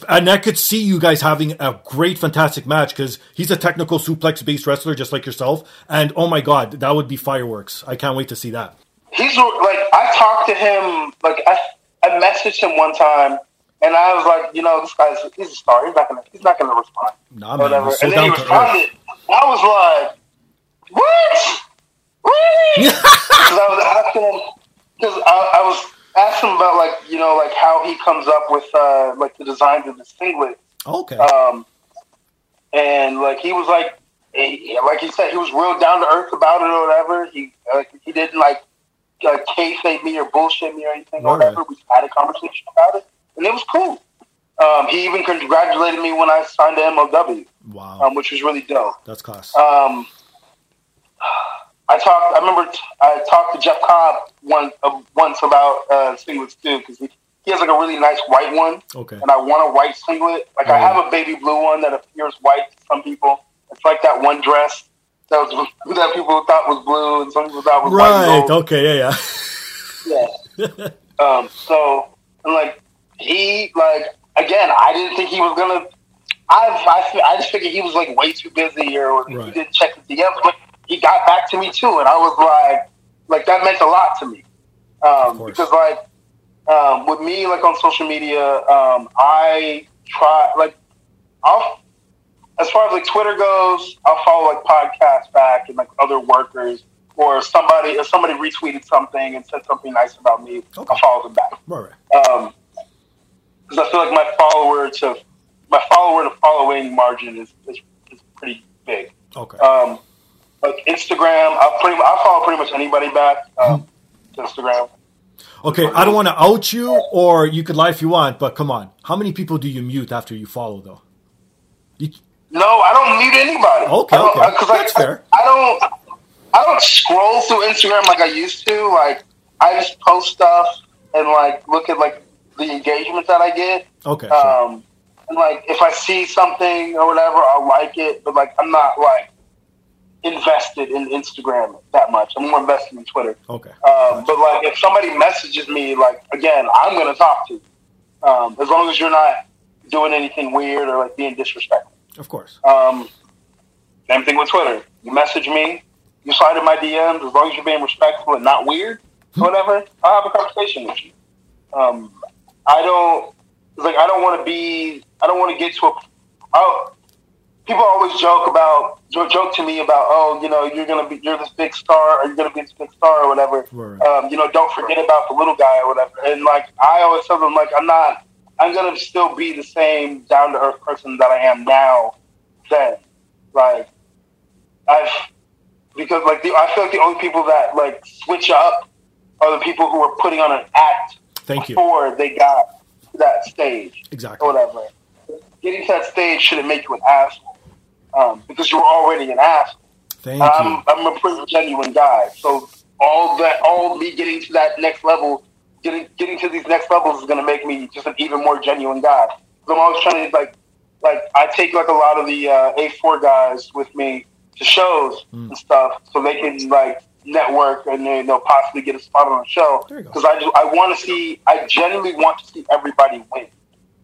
and I could see you guys having a great, fantastic match because he's a technical suplex based wrestler just like yourself. And oh my god, that would be fireworks! I can't wait to see that. he's like I talked to him like I I messaged him one time and I was like, you know, this guy's he's a star. He's not gonna he's not gonna respond. Nah, man, whatever. so and then he down to earth. responded. I was like, what? Really? Because I was asking him because I, I was asking him about like you know like how he comes up with uh, like the designs of the singlet. Okay, Um, and like he was like, he, like he said, he was real down to earth about it or whatever. He uh, he didn't like uh, kayfabe me or bullshit me or anything or whatever. We had a conversation about it, and it was cool. Um, he even congratulated me when I signed to MLW, wow, um, which was really dope. that's class. Um, I talked. I remember t- I talked to Jeff Cobb one uh, once about uh, singlets too because he, he has like a really nice white one Okay, and I want a white singlet. Like I have a baby blue one that appears white to some people. It's like that one dress that was that people thought was blue and some people thought was white. right. Okay, yeah, yeah. Yeah. um. So and like he like again, I didn't think he was gonna. I I, I just figured he was like way too busy or he didn't check the DMs, but he got back to me too, and I was like, like that meant a lot to me. Um, because like um, with me, like on social media, um, I try like I'll as far as like Twitter goes, I'll follow like podcasts back and like other workers or somebody if somebody retweeted something and said something nice about me, Okay. I'll follow them back. All right. Um, because I feel like my follower to my follower to following margin is, is, is pretty big. Okay. Um, like Instagram, I'll pretty I follow pretty much anybody back. Um, Instagram. Okay, I don't want to out you, or you could lie if you want, but come on. How many people do you mute after you follow, though? You, No, I don't mute anybody. Okay, I okay. 'cause That's I, fair. I don't. I don't scroll through Instagram like I used to. Like I just post stuff and like look at like the engagement that I get. okay, sure. Um, and like if I see something or whatever, I'll like it. But like I'm not like invested in Instagram that much. I'm more invested in Twitter. okay. Um, but like if somebody messages me, like again, I'm gonna talk to you. Um, as long as you're not doing anything weird or like being disrespectful. Of course. Um, same thing with Twitter. You message me, you slide in my DMs. As long as you're being respectful and not weird, whatever, I'll have a conversation with you. Um, I don't like I don't want to be. I don't want to get to a. I, people always joke about joke to me about oh you know you're gonna be you're this big star or you're gonna be this big star or whatever. Right. Um, you know don't forget about the little guy or whatever. And like I always tell them like I'm not. I'm gonna still be the same down to earth person that I am now. Then, like, I've because like the, I feel like the only people that like switch up are the people who are putting on an act Thank you. before they got to that stage Exactly. or whatever. Getting to that stage shouldn't make you an asshole um, because you were already an asshole. Thank you. I'm, I'm a pretty genuine guy, so all that, all me getting to that next level, getting getting to these next levels is going to make me just an even more genuine guy. So I'm always trying to like, like I take like a lot of the uh, A4 guys with me to shows Hmm. and stuff, so they can like network and they, they'll possibly get a spot on the show. There you go. Because I just, I want to see, I genuinely want to see everybody win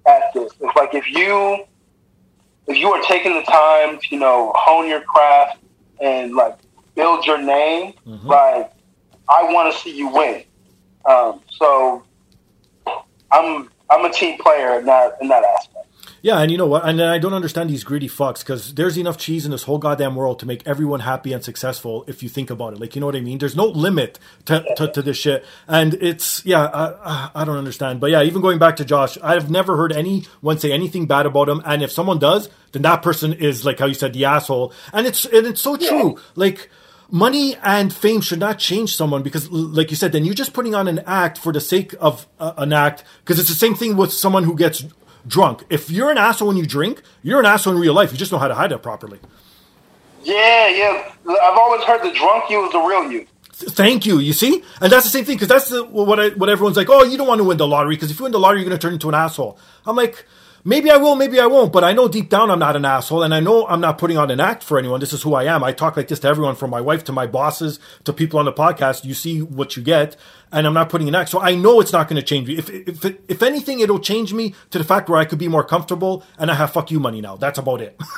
at this. It's like if you if you are taking the time to you know hone your craft and like build your name, Mhm. like I want to see you win. Um, so I'm I'm a team player in that in that aspect. Yeah, and you know what? And I don't understand these greedy fucks because there's enough cheese in this whole goddamn world to make everyone happy and successful if you think about it. Like, you know what I mean? There's no limit to, to, to this shit. And it's, yeah, I, I don't understand. But yeah, even going back to Josh, I've never heard anyone say anything bad about him. And if someone does, then that person is, like how you said, the asshole. And it's, and it's so true. Like, money and fame should not change someone because like you said then you're just putting on an act for the sake of uh, an act because it's the same thing with someone who gets drunk. If you're an asshole when you drink you're an asshole in real life. You just know how to hide it properly. Yeah, yeah. I've always heard the drunk you is the real you. Thank you. You see? And that's the same thing because that's the, what I, what everyone's like oh you don't want to win the lottery because if you win the lottery you're going to turn into an asshole. I'm like maybe i will maybe i won't but i know deep down i'm not an asshole and i know i'm not putting on an act for anyone. This is who i am. I talk like this to everyone from my wife to my bosses to people on the podcast. You see what you get and i'm not putting an act. So i know it's not going to change me. If, if, if anything it'll change me to the fact where i could be more comfortable and i have fuck you money now. That's about it.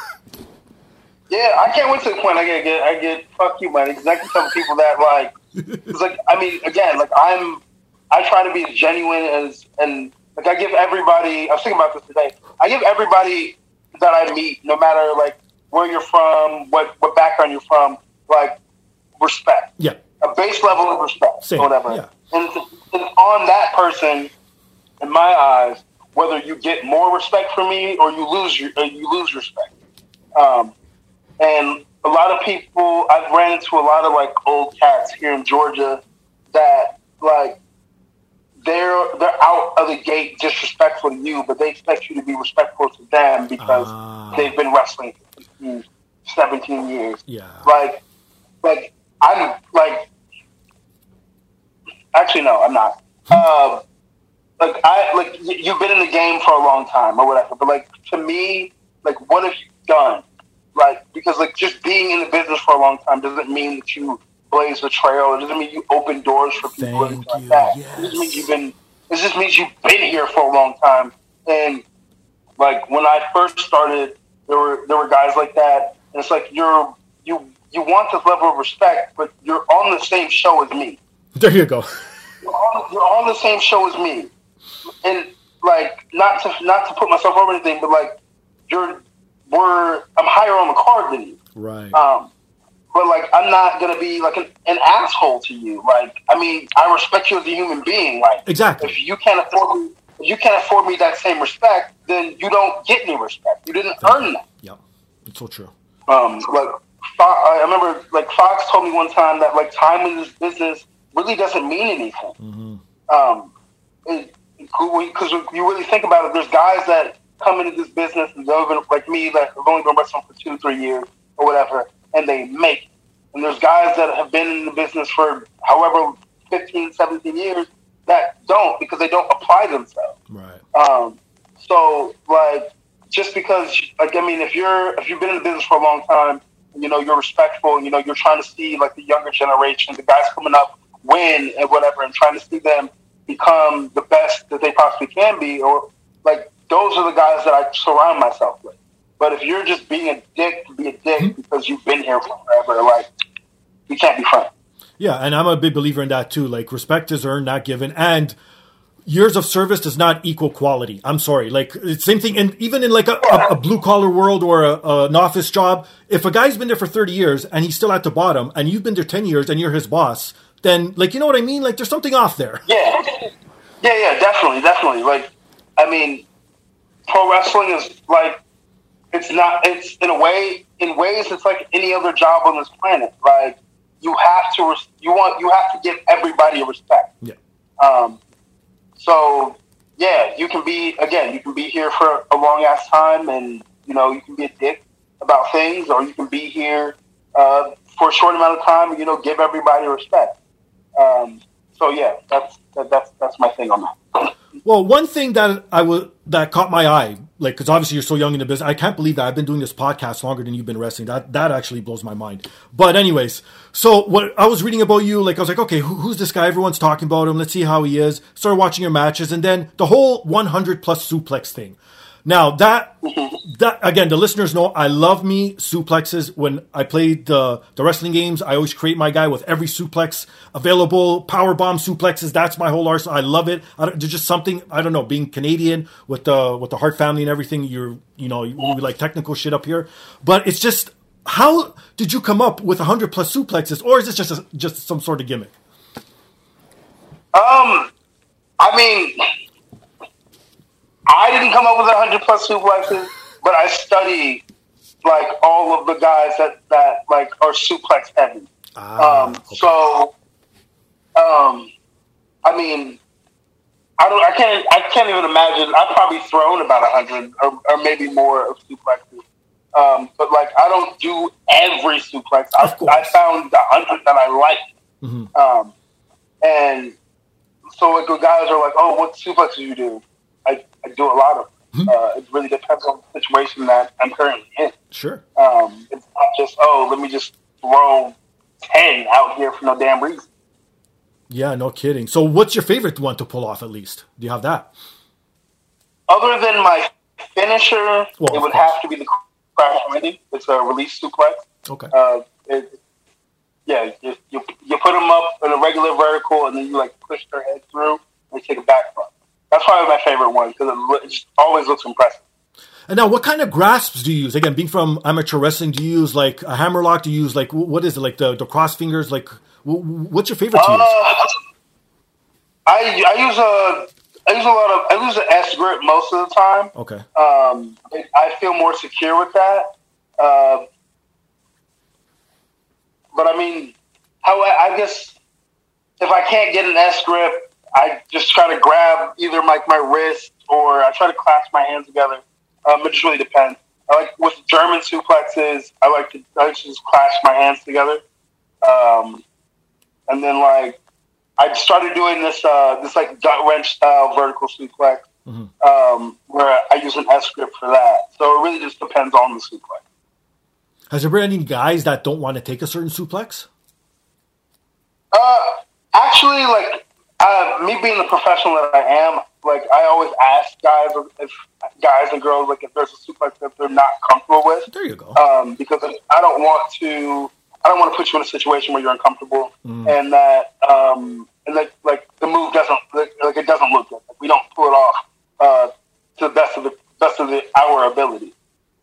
Yeah, I can't wait to the point I get get I get fuck you money because I can tell people that like like I mean again like I'm I try to be as genuine as and like I give everybody I was thinking about this today. I give everybody that I meet no matter like where you're from what what background you're from like respect. Yeah. A base level of respect Same, or whatever. Yeah. and, and on that person in my eyes whether you get more respect from me or you lose your you lose respect. Um, and a lot of people, I've ran into a lot of like old cats here in Georgia that like they're they're out of the gate disrespectful to you, but they expect you to be respectful to them because Ah. they've been wrestling for 15, 17 years. yeah Like, like I'm like, actually no, I'm not. Um, like I like y- you've been in the game for a long time or whatever, but like to me, like what have you done? Like because like just being in the business for a long time doesn't mean that you blaze the trail. It doesn't mean you open doors for people or Thank anything like you, that. It yes. just means you've been. It just means you've been here for a long time. And like when I first started, there were there were guys like that, and it's like you're you you want this level of respect, but you're on the same show as me. there you go You're on, you're on the same show as me, and like not to not to put myself over anything, but like you're we're I'm higher on the card than you. Right. Um, but like I'm not gonna be like an, an asshole to you. Like I mean, I respect you as a human being. Like Exactly. if you can't afford me, if you can't afford me that same respect, then you don't get any respect. You didn't earn that. yeah. It's so true. Um, like Fo- I remember, like Fox told me one time that like time in this business really doesn't mean anything. Um, because you really think about it, there's guys that come into this business and they've been like me that have only been wrestling for two, three years or whatever, and they make. And there's guys that have been in the business for however 15, 17 years that don't because they don't apply themselves. Right. Um, so like just because like I mean if you're if you've been in the business for a long time, you know, you're respectful and you know, you're trying to see like the younger generation, the guys coming up win and whatever and trying to see them become the best that they possibly can be or like those are the guys that I surround myself with. But if you're just being a dick to be a dick hmm? because you've been here forever, like you can't be friends. Yeah, and I'm a big believer in that too. Like respect is earned, not given, and years of service does not equal quality. I'm sorry. Like same thing, and even in like a, a, a blue collar world or a, a, an office job, if a guy's been there for 30 years and he's still at the bottom, and you've been there 10 years and you're his boss, then like you know what I mean? Like there's something off there. Yeah, yeah, yeah, definitely, definitely. Like, I mean, pro wrestling is like it's not. It's in a way, in ways, it's like any other job on this planet. Like, you have to, res- you want, you have to give everybody respect. Yeah. Um, so yeah, you can be again, you can be here for a long ass time, and you know you can be a dick about things, or you can be here uh, for a short amount of time, and you know give everybody respect. Um, so yeah, that's that, that's that's my thing on that. Well, one thing that I was that caught my eye, like because obviously you're so young in the business, I can't believe that I've been doing this podcast longer than you've been wrestling. That that actually blows my mind. But anyways, so what I was reading about you, like I was like, okay, who, who's this guy? Everyone's talking about him. Let's see how he is. Started watching your matches, and then the whole 100 plus suplex thing. Now that that again, the listeners know I love me suplexes. When I played the the wrestling games, I always create my guy with every suplex available. Power bomb suplexes. That's my whole arsenal. I love it. I there's just something I don't know. Being Canadian with the with the Hart family and everything, you're you know we like technical shit up here, but it's just how did you come up with 100 plus suplexes, or is this just a, just some sort of gimmick? Um, I mean, I didn't come up with hundred plus suplexes, but I study like all of the guys that that like are suplex heavy. Ah, Um, so, um, I mean, I don't, I can't, I can't even imagine. I've probably thrown about a hundred or, or maybe more of suplexes. Um, but like, I don't do every suplex. I, I found the hundred that I like. Um, and so like, the guys are like, "Oh, what suplexes do you do?" I, do a lot of. them. Uh, it really depends on the situation that I'm currently in. Sure. Um, it's not just oh, let me just throw ten out here for no damn reason. Yeah, no kidding. So, what's your favorite one to pull off? At least, do you have that? Other than my finisher, Well, it would have to be the crash landing. It's a release suplex. Okay. Uh, it, yeah, you, you you put them up in a regular vertical, and then you like push their head through and take a back front. That's probably my favorite one because it, it just always looks impressive. And now, what kind of grasps do you use? Again, being from amateur wrestling, do you use like a hammerlock? Do you use like what is it like the the cross fingers? Like, wh- what's your favorite to Uh, use? I I use a I use a lot of I use an S grip most of the time. Okay. Um, I feel more secure with that. Uh, but I mean, how I guess if I can't get an S grip, I just try to grab either like my wrist or I try to clasp my hands together. Um, it just really depends. I like with German suplexes, I like to, I just clasp my hands together. Um, and then like I started doing this uh, this like gut wrench style vertical suplex um, where I use an S grip for that. So it really just depends on the suplex. Has there been any guys that don't want to take a certain suplex? Uh, actually, like uh, me being the professional that I am, like I always ask guys if guys and girls like if there's a suplex that they're not comfortable with, There you go. um, because I don't want to. I don't want to put you in a situation where you're uncomfortable and that um, and that like the move doesn't like, like it doesn't look good. Like, we don't pull it off uh, to the best of the best of the, our ability.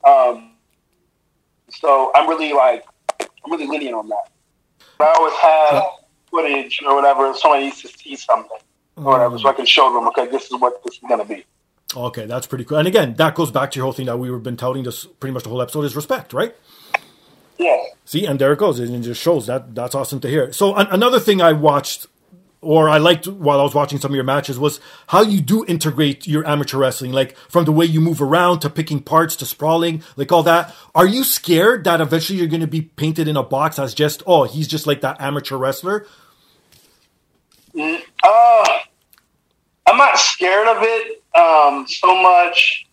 Um, So I'm really like, I'm really lenient on that. But I always have footage or whatever. Somebody needs to see something or whatever, so I can show them. Okay, this is what this is gonna be. Okay, that's pretty cool. And again, that goes back to your whole thing that we've been touting this pretty much the whole episode is respect, right? Yeah. See, and there it goes. And it just shows that that's awesome to hear. So an- another thing I watched or I liked while I was watching some of your matches was how you do integrate your amateur wrestling, like from the way you move around to picking parts to sprawling, like all that. Are you scared that eventually you're going to be painted in a box as just, oh, he's just like that amateur wrestler? Uh, I'm not scared of it um, so much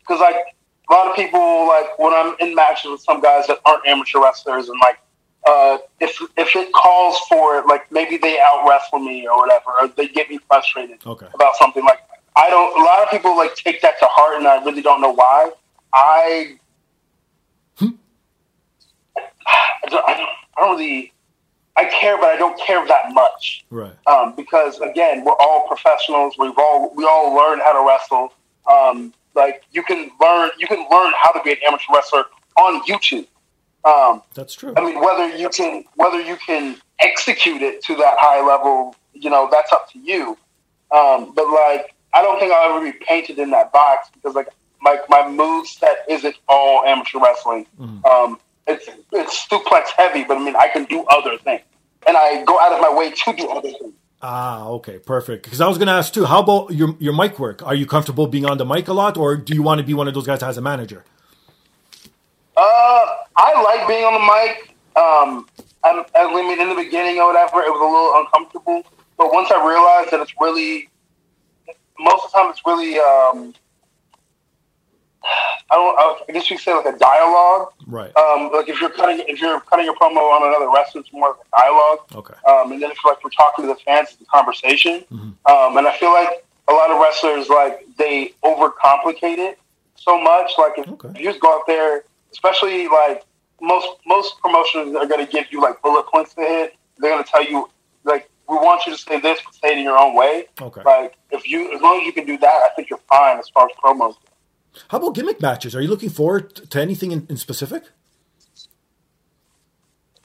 because like a lot of people like when I'm in matches with some guys that aren't amateur wrestlers and like uh, if if it calls for it, like maybe they out wrestle me or whatever, or they get me frustrated Okay. about something. Like I don't. A lot of people like take that to heart, and I really don't know why. I I don't, I don't, I don't really. I care, but I don't care that much Right. um, because again, we're all professionals. We've all we all learn how to wrestle. Um, like you can learn, you can learn how to be an amateur wrestler on YouTube. Um, That's true. I mean, whether you can whether you can execute it to that high level, you know, that's up to you. Um, but like, I don't think I'll ever be painted in that box because like my my move set isn't all amateur wrestling. Um, it's it's suplex heavy, but I mean, I can do other things, and I go out of my way to do other things. Ah, okay, perfect. Because I was going to ask too, how about your your mic work? Are you comfortable being on the mic a lot, or do you want to be one of those guys that has a manager? Uh, I like being on the mic. Um, I, I mean, in the beginning or whatever, it was a little uncomfortable. But once I realized that it's really, most of the time, it's really, um, I don't, I guess you could say like a dialogue. Right. Um, like if you're cutting, if you're cutting your promo on another wrestler, it's more of a dialogue. Okay. Um, and then if like we're talking to the fans, it's a conversation. Mm-hmm. Um, and I feel like a lot of wrestlers like they overcomplicate it so much. Like if, Okay. if you just go out there, especially like most most promotions are going to give you like bullet points to hit. They're going to tell you like we want you to say this, but say it in your own way. Okay. Like if you, as long as you can do that, I think you're fine as far as promos. go. How about gimmick matches? Are you looking forward to anything in, in specific?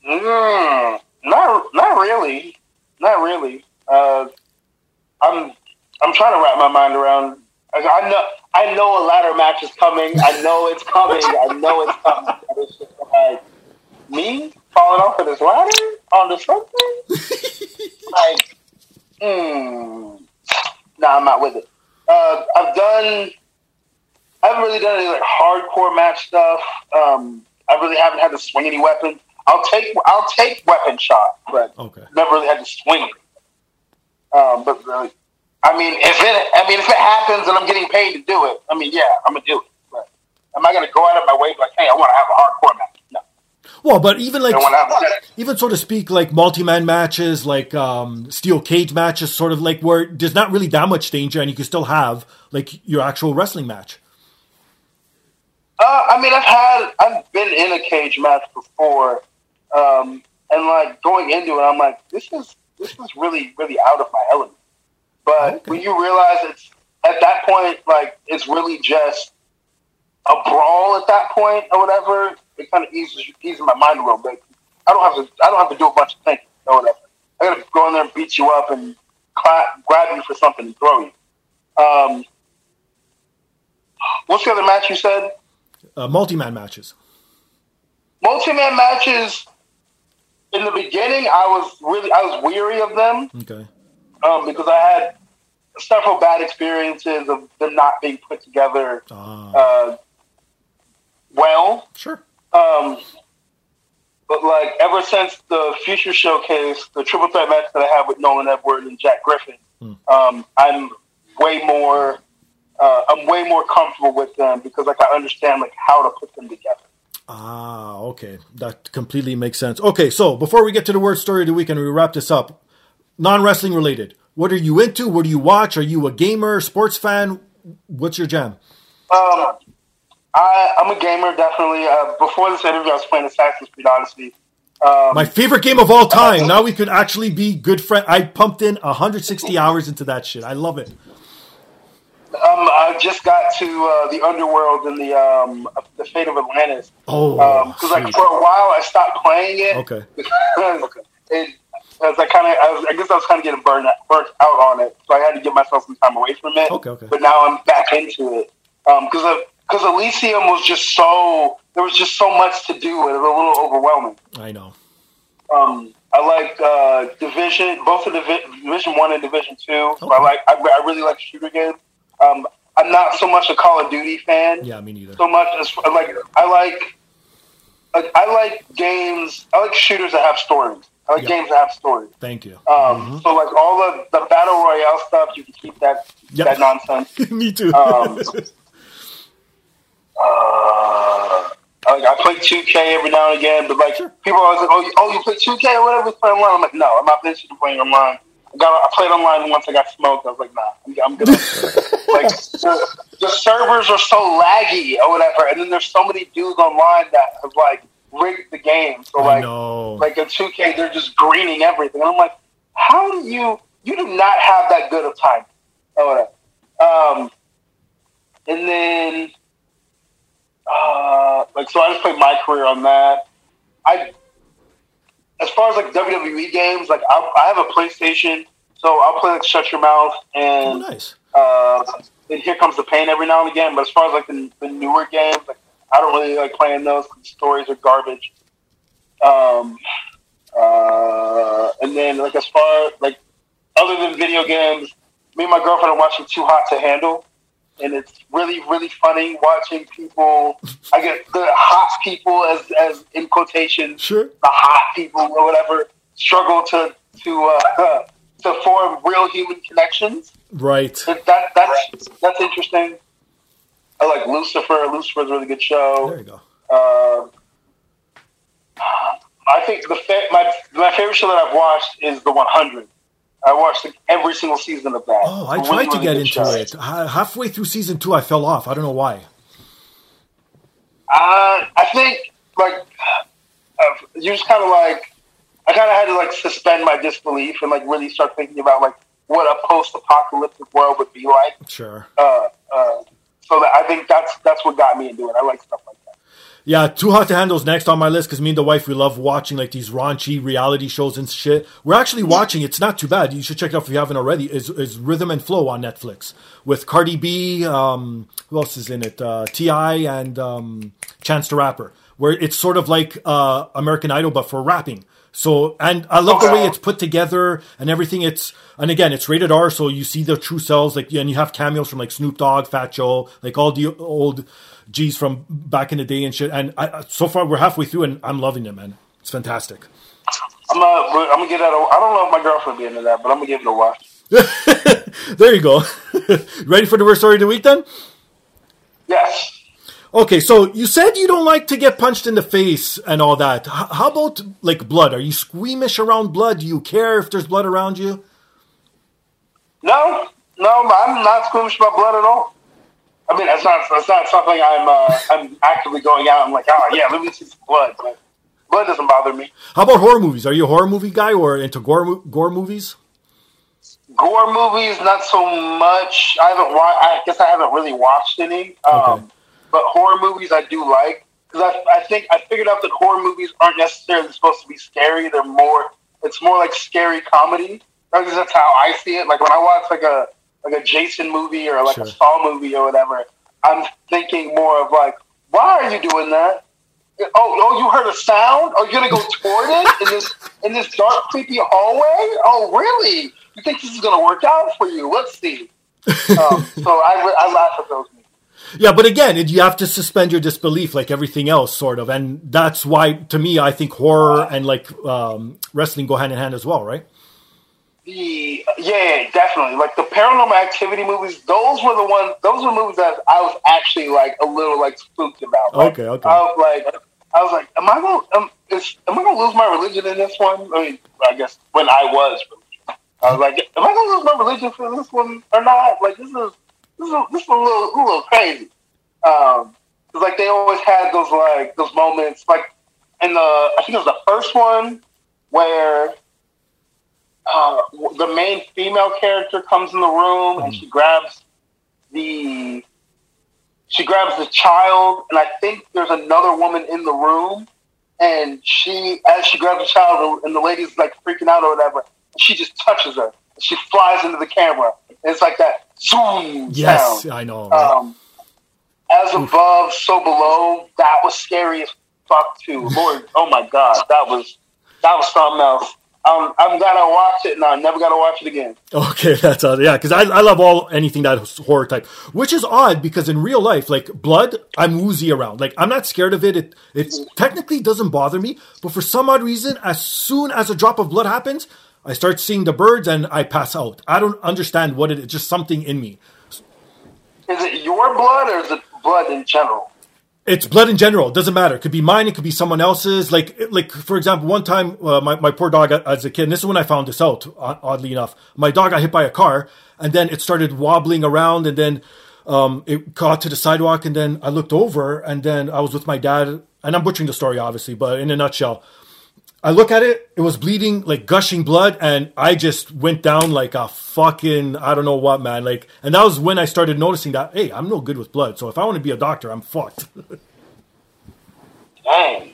Mm, not not really, not really. Uh, I'm I'm trying to wrap my mind around. I, I know I know a ladder match is coming. I know it's coming. I know it's coming. But it's just like me falling off of this ladder onto something. like, hmm. Nah, I'm not with it. Uh, I've done. I haven't really done any like hardcore match stuff. Um, I really haven't had to swing any weapons. I'll take I'll take weapon shot, but Okay. never really had to swing it. Um, but really, I mean, if it I mean if it happens and I'm getting paid to do it, I mean, yeah, I'm gonna do it. But am I gonna go out of my way like, hey, I want to have a hardcore match? No, Well, but even like I don't want to have. even so to speak, like multi-man matches, like um, steel cage matches, sort of like where there's not really that much danger, and you can still have like your actual wrestling match. Uh, I mean, I've had, I've been in a cage match before, um, and like going into it, I'm like, this is this is really really out of my element. But Okay. when you realize it's at that point, like it's really just a brawl at that point or whatever, it kind of eases eases my mind a little bit. I don't have to I don't have to do a bunch of thinking or whatever. I gotta go in there and beat you up and clap, grab you for something and throw you. Um, what's the other match you said? Uh, multi-man matches. multi-man matches in the beginning i was really i was weary of them Okay. um, because i had several bad experiences of them not being put together Ah, uh, well sure. um, but like ever since the future showcase the triple threat match that i had with nolan edward and jack griffin um, i'm way more uh, i'm way more comfortable with them because like i understand like how to put them together Ah, okay. That completely makes sense. Okay, so before we get to the word story of the week and we wrap this up, non wrestling related. What are you into? What do you watch? Are you a gamer, sports fan? What's your jam? Um, I, I'm a gamer, definitely. Uh, before this interview, I was playing Assassin's Creed Odyssey. Um, My favorite game of all time. Now we could actually be good friends. I pumped in 160 hours into that shit. I love it. Um, I just got to uh, the underworld and the um, the fate of Atlantis. Oh, because like for a while I stopped playing it. Okay. because it, as I kind of, I, I guess I was kind of getting burned burnt out on it, so I had to give myself some time away from it. Okay, okay. But now I'm back into it because because Elysium was just so there was just so much to do. It was a little overwhelming. I know. Um, I like uh, Division, both of Divi- Division One and Division Two. So I like, I, I really like shooter games. Um, I'm not so much a Call of Duty fan Yeah, me neither. so much as like I like, like I like games. I like shooters that have stories. I like Yeah. games that have stories. Thank you. Um, So like all the the battle royale stuff, you can keep that Yeah. that nonsense. me too. Um, uh, like I play 2K every now and again, but like people are always like, "Oh, you, oh, you play 2K or whatever? We play online." I'm like, "No, I'm not interested in playing online." I got I played online and once I got smoked. I was like, "Nah, I'm, I'm good." like the, the servers are so laggy or whatever, and then there's so many dudes online that have like rigged the game. So like, like in 2K, they're just greening everything. And I'm like, how do you? You do not have that good of time. or whatever. Um, and then, uh, like, so I just played my career on that. I, as far as like WWE games, like I, I have a PlayStation, so I'll play like Shut Your Mouth oh, and nice. uh, and Here Comes the Pain every now and again. But as far as like the, the newer games, like I don't really like playing those. the stories are garbage. Um, uh, and then like as far like other than video games, me and my girlfriend are watching Too Hot to Handle, and it's really really funny watching people. I get the hot people as as in quotation Sure. the hot people or whatever struggle to to uh, to form real human connections. Right. That, that that's that's interesting. I like Lucifer. Lucifer's a really good show. There you go. Uh, I think the fa- my my favorite show that I've watched is The 100. I watched every single season of that. Oh, I a tried really, to really get into show. it. Halfway through season two, I fell off. I don't know why. Uh, I think like uh, you just kind of like I kind of had to like suspend my disbelief and like really start thinking about like what a post-apocalyptic world would be like. Sure. Uh, uh, so that I think that's that's what got me into it. I like stuff like that. Yeah, Too Hot to Handle's next on my list because me and the wife we love watching like these raunchy reality shows and shit. We're actually watching. It's not too bad. You should check it out if you haven't already. Is is Rhythm and Flow on Netflix with Cardi B? Um, who else is in it? Uh, T.I. and um, Chance the Rapper. Where it's sort of like uh, American Idol but for rapping. So and I love the way it's put together and everything. It's and again it's rated R, so you see the true selves. Like and you have cameos from like Snoop Dogg, Fat Joe, like all the old G's from back in the day and shit. And I, I- so far we're halfway through and I'm loving it, man. It's fantastic. I'm uh, gonna I'm gonna get that. A, I don't know if my girlfriend will be into that, but I'm gonna give it a watch. there you go. Ready for the worst story of the week then? Yes. Okay, so you said you don't like to get punched in the face and all that. H- how about like blood? Are you squeamish around blood? Do you care if there's blood around you? No, no, I'm not squeamish about blood at all. I mean, it's not it's not something I'm uh, I'm actively going out and like, oh yeah, let me see some blood. But blood doesn't bother me. How about horror movies? Are you a horror movie guy or into gore gore movies? Gore movies, not so much. I haven't. Wa- I guess I haven't really watched any. Um, Okay. But horror movies, I do like because I, I think I figured out that horror movies aren't necessarily supposed to be scary. They're more. It's more like scary comedy. At that's how I see it. Like when I watch like a like a Jason movie or like Sure. a Saw movie or whatever, I'm thinking more of like, why are you doing that? Oh, oh, you heard a sound? Are you gonna go toward it in this in this dark, creepy hallway? Oh, really? You think this is gonna work out for you? Let's see. Um, so I, I laugh at those. Yeah, but again, you have to suspend your disbelief like everything else, sort of, and that's why, to me, I think horror and like um, wrestling go hand in hand as well, right? The yeah, definitely. Like the Paranormal Activity movies, those were the ones. Those were movies that I was actually like a little like spooked about. Like, Okay, okay. I was like, I was like, am I going? Um, is, am I to lose my religion in this one? I mean, I guess when I was, religious. I was like, am I to lose my religion for this one or not? Like this is this is a, this is a little a little crazy. Um, 'cause, like they always had those like those moments, like in the I think it was the first one where uh, the main female character comes in the room and she grabs the she grabs the child, and I think there's another woman in the room, and she as she grabs the child, and the lady's like freaking out or whatever, she just touches her. She flies into the camera. And it's like that zoom Yes, sound. I know. Um, as above, so below. That was scary as fuck too. Lord, oh my god, that was that was something else. Um, I'm glad I watched it, and I never got to watch it again. Okay, that's odd. Yeah, because I, I love all anything that's horror type, which is odd because in real life, like blood, I'm woozy around. Like I'm not scared of it. It it technically doesn't bother me, but for some odd reason, as soon as a drop of blood happens, I start seeing the birds and I pass out. I don't understand what it is. Just something in me. Is it your blood or is it blood in general? It's blood in general. It doesn't matter. It could be mine. It could be someone else's. Like, like for example, one time, uh, my, my poor dog as a kid, and this is when I found this out, oddly enough. My dog got hit by a car, and then it started wobbling around, and then um, it got to the sidewalk, and then I looked over, and then I was with my dad, and I'm butchering the story, obviously, but in a nutshell, I look at it, it was bleeding, like gushing blood, and I just went down like a fucking, I don't know what, man. Like, and that was when I started noticing that, hey, I'm no good with blood. So if I want to be a doctor, I'm fucked. Dang.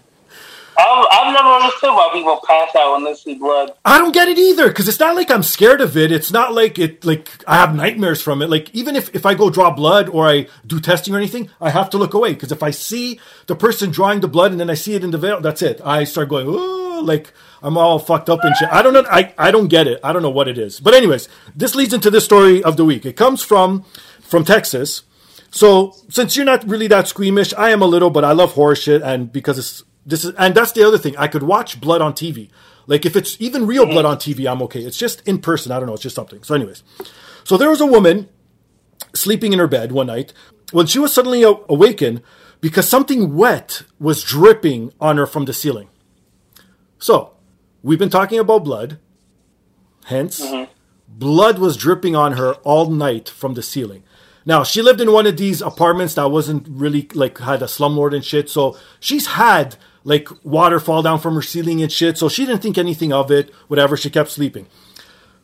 I've, I've never understood why people pass out when they see blood. I don't get it either because it's not like I'm scared of it. It's not like it like I have nightmares from it. Like even if if I go draw blood or I do testing or anything, I have to look away because if I see the person drawing the blood and then I see it in the veil, that's it. I start going, oh, like I'm all fucked up and shit. I don't know. I I don't get it. I don't know what it is. But anyways, this leads into this story of the week. It comes from from Texas. So since you're not really that squeamish, I am a little, but I love horror shit, and because it's this is, and that's the other thing. I could watch blood on TV. Like if it's even real blood on TV, I'm okay. It's just in person. I don't know. It's just something. So, anyways, so there was a woman sleeping in her bed one night when she was suddenly awakened because something wet was dripping on her from the ceiling. So, we've been talking about blood. Hence, mm-hmm. blood was dripping on her all night from the ceiling. Now, she lived in one of these apartments that wasn't really like had a slumlord and shit. So, she's had like water fall down from her ceiling and shit. So she didn't think anything of it, whatever. She kept sleeping.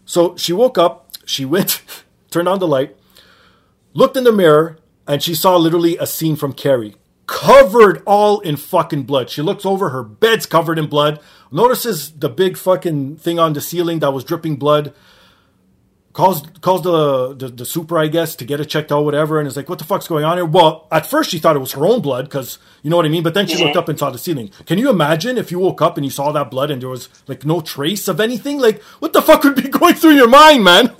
So she woke up, she went, turned on the light, looked in the mirror, and she saw literally a scene from Carrie. Covered all in fucking blood. She looks over, her bed's covered in blood, notices the big fucking thing on the ceiling that was dripping blood calls calls the, the, the super, I guess, to get it checked out, whatever, and is like, "What the fuck's going on here?" Well, at first she thought it was her own blood because you know what I mean. But then she mm-hmm. looked up and saw the ceiling. Can you imagine if you woke up and you saw that blood and there was like no trace of anything? Like, what the fuck would be going through your mind, man?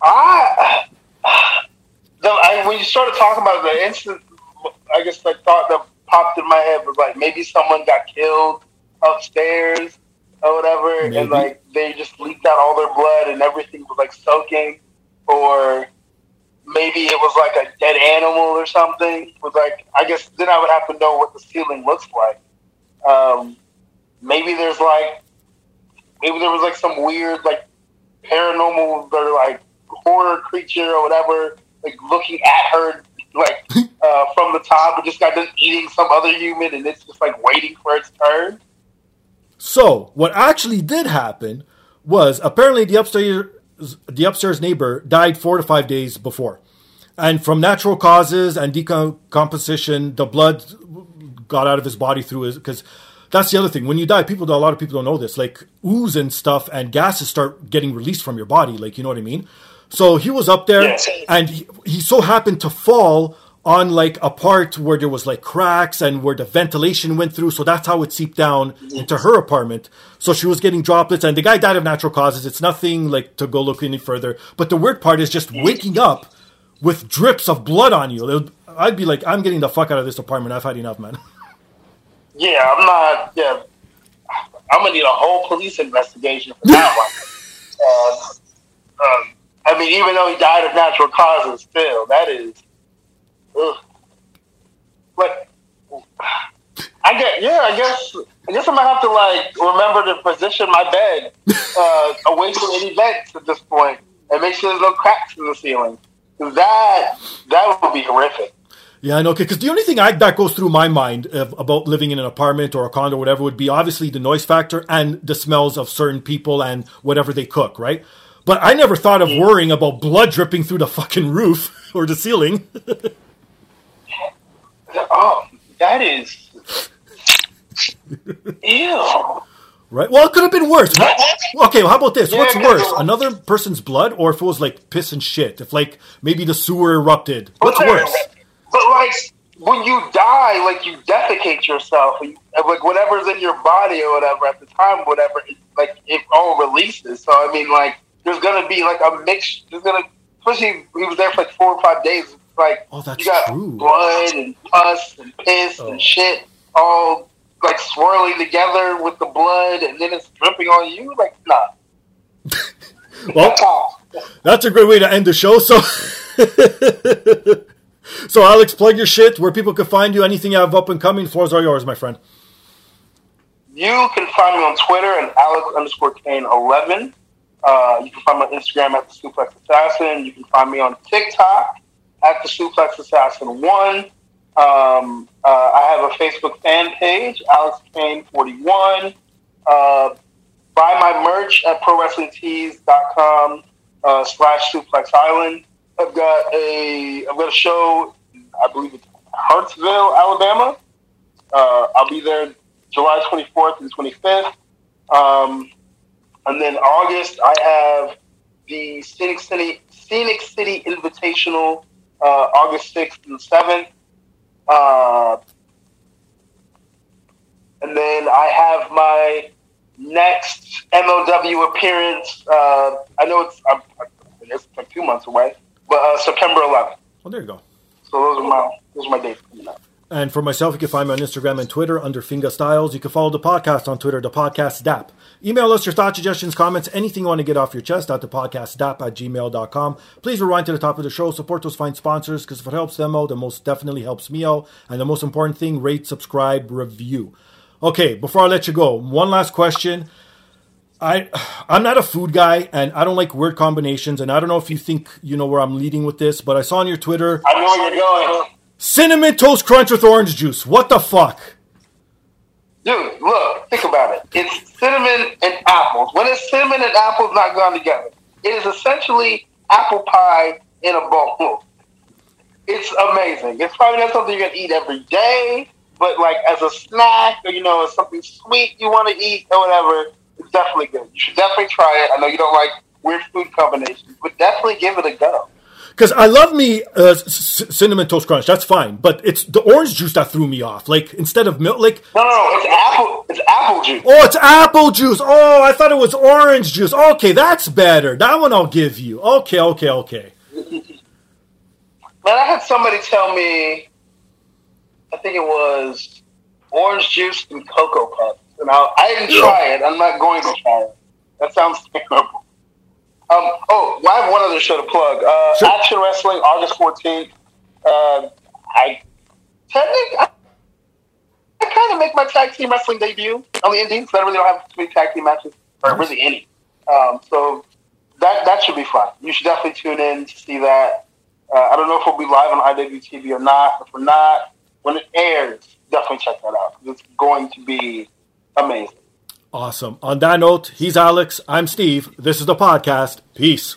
I when you started talking about the instant, I guess the thought that popped in my head was like maybe someone got killed upstairs or whatever, Maybe. and like they just leaked out all their blood and everything was like soaking, or maybe it was like a dead animal or something. It was like I guess then I would have to know what the ceiling looks like. Um, maybe there's like maybe there was like some weird like paranormal or like horror creature or whatever like looking at her like uh, from the top and just got done eating some other human and it's just like waiting for its turn. So, what actually did happen was apparently the upstairs the upstairs neighbor died 4 to 5 days before. And from natural causes and decomposition, the blood got out of his body through his because that's the other thing. When you die, people, a lot of people don't know this. Like ooze and stuff and gases start getting released from your body. Like you know what I mean. So he was up there, and he, he so happened to fall on like a part where there was like cracks and where the ventilation went through. So that's how it seeped down into her apartment. So she was getting droplets and the guy died of natural causes. It's nothing like to go look any further. But the weird part is just waking up with drips of blood on you. I'd be like, I'm getting the fuck out of this apartment. I've had enough, man. Yeah, I'm not. Yeah, I'm gonna need a whole police investigation for that one. Um, um, I mean, even though he died of natural causes, still, that is Ugh. But I get yeah, I guess I guess I'm gonna have to like remember to position my bed uh, away from any vents at this point and make sure there's no cracks in the ceiling. That that would be horrific. Yeah, I know. Because the only thing I, that goes through my mind of, about living in an apartment or a condo or whatever would be obviously the noise factor and the smells of certain people and whatever they cook, right? But I never thought of worrying about blood dripping through the fucking roof or the ceiling. oh, that is ew. Right. Well, it could have been worse. Okay, well, how about this? Yeah, What's worse, another person's blood, or if it was like piss and shit? If like maybe the sewer erupted. What's But- worse? But like when you die, like you defecate yourself, like whatever's in your body or whatever at the time, whatever, like it all releases. So I mean, like there's gonna be like a mix. There's gonna, especially he was there for like four or five days. It's like Oh, that's you got true. blood and pus and piss Oh. and shit all like swirling together with the blood, and then it's dripping on you. Like nah, Well, that's all. that's a great way to end the show. So, so Alex, plug your shit where people can find you. Anything you have up and coming. Floors are yours, my friend. You can find me on Twitter at Alex underscore Kane eleven. Uh, you can find me on Instagram at the Suplex Assassin. You can find me on TikTok at the Suplex Assassin One. Um, uh, I have a Facebook fan page, Alex Kane forty one. Uh, buy my merch at ProWrestlingTees.com uh, slash Suplex Island. I've got a I've got a show. I believe it's Hartselle, Alabama. Uh, I'll be there July 24th and 25th. Um, and then August, I have the Scenic City Scenic City Invitational, uh, August 6th and 7th. Uh, and then I have my next MLW appearance. Uh, I know it's, I'm, it's like two months away, but uh, September 11th. Well, there you go. So those are my those are my dates coming up. And for myself, you can find me on Instagram and Twitter under Finga Styles. You can follow the podcast on Twitter, the podcast DAP. Email us your thoughts, suggestions, comments, anything you want to get off your chest at the podcast DAP at gmail.com. Please rewind to the top of the show. Support those fine sponsors because if it helps them out, it most definitely helps me out. And the most important thing, rate, subscribe, review. Okay, before I let you go, one last question. I I'm not a food guy and I don't like weird combinations and I don't know if you think you know where I'm leading with this, but I saw on your Twitter I know where you're going. Cinnamon toast crunch with orange juice. What the fuck? Dude, look, think about it. It's cinnamon and apples. When is cinnamon and apples not gone together? It is essentially apple pie in a bowl. It's amazing. It's probably not something you're gonna eat every day, but like as a snack or you know, as something sweet you want to eat or whatever, it's definitely good. You should definitely try it. I know you don't like weird food combinations, but definitely give it a go. Because I love me uh, c- c- cinnamon toast crunch. That's fine, but it's the orange juice that threw me off. Like instead of milk, like No, no, no, it's apple. It's apple juice. oh, it's apple juice. Oh, I thought it was orange juice. Okay, that's better. That one I'll give you. Okay, okay, okay. Man, I had somebody tell me, I think it was orange juice and cocoa puffs, and I, I didn't try it. I'm not going to try it. That sounds terrible. Um, oh, well, I have one other show to plug. Uh, Sure. Action Wrestling, August 14th. Uh, I technically, I, I kind of make my tag team wrestling debut on the Indies. I really don't have too many tag team matches, or really any. Um, so that that should be fun. You should definitely tune in to see that. Uh, I don't know if we'll be live on IWTV or not. If we're not, when it airs, definitely check that out. It's going to be amazing. Awesome. On that note, he's Alex. I'm Steve. This is the podcast. Peace.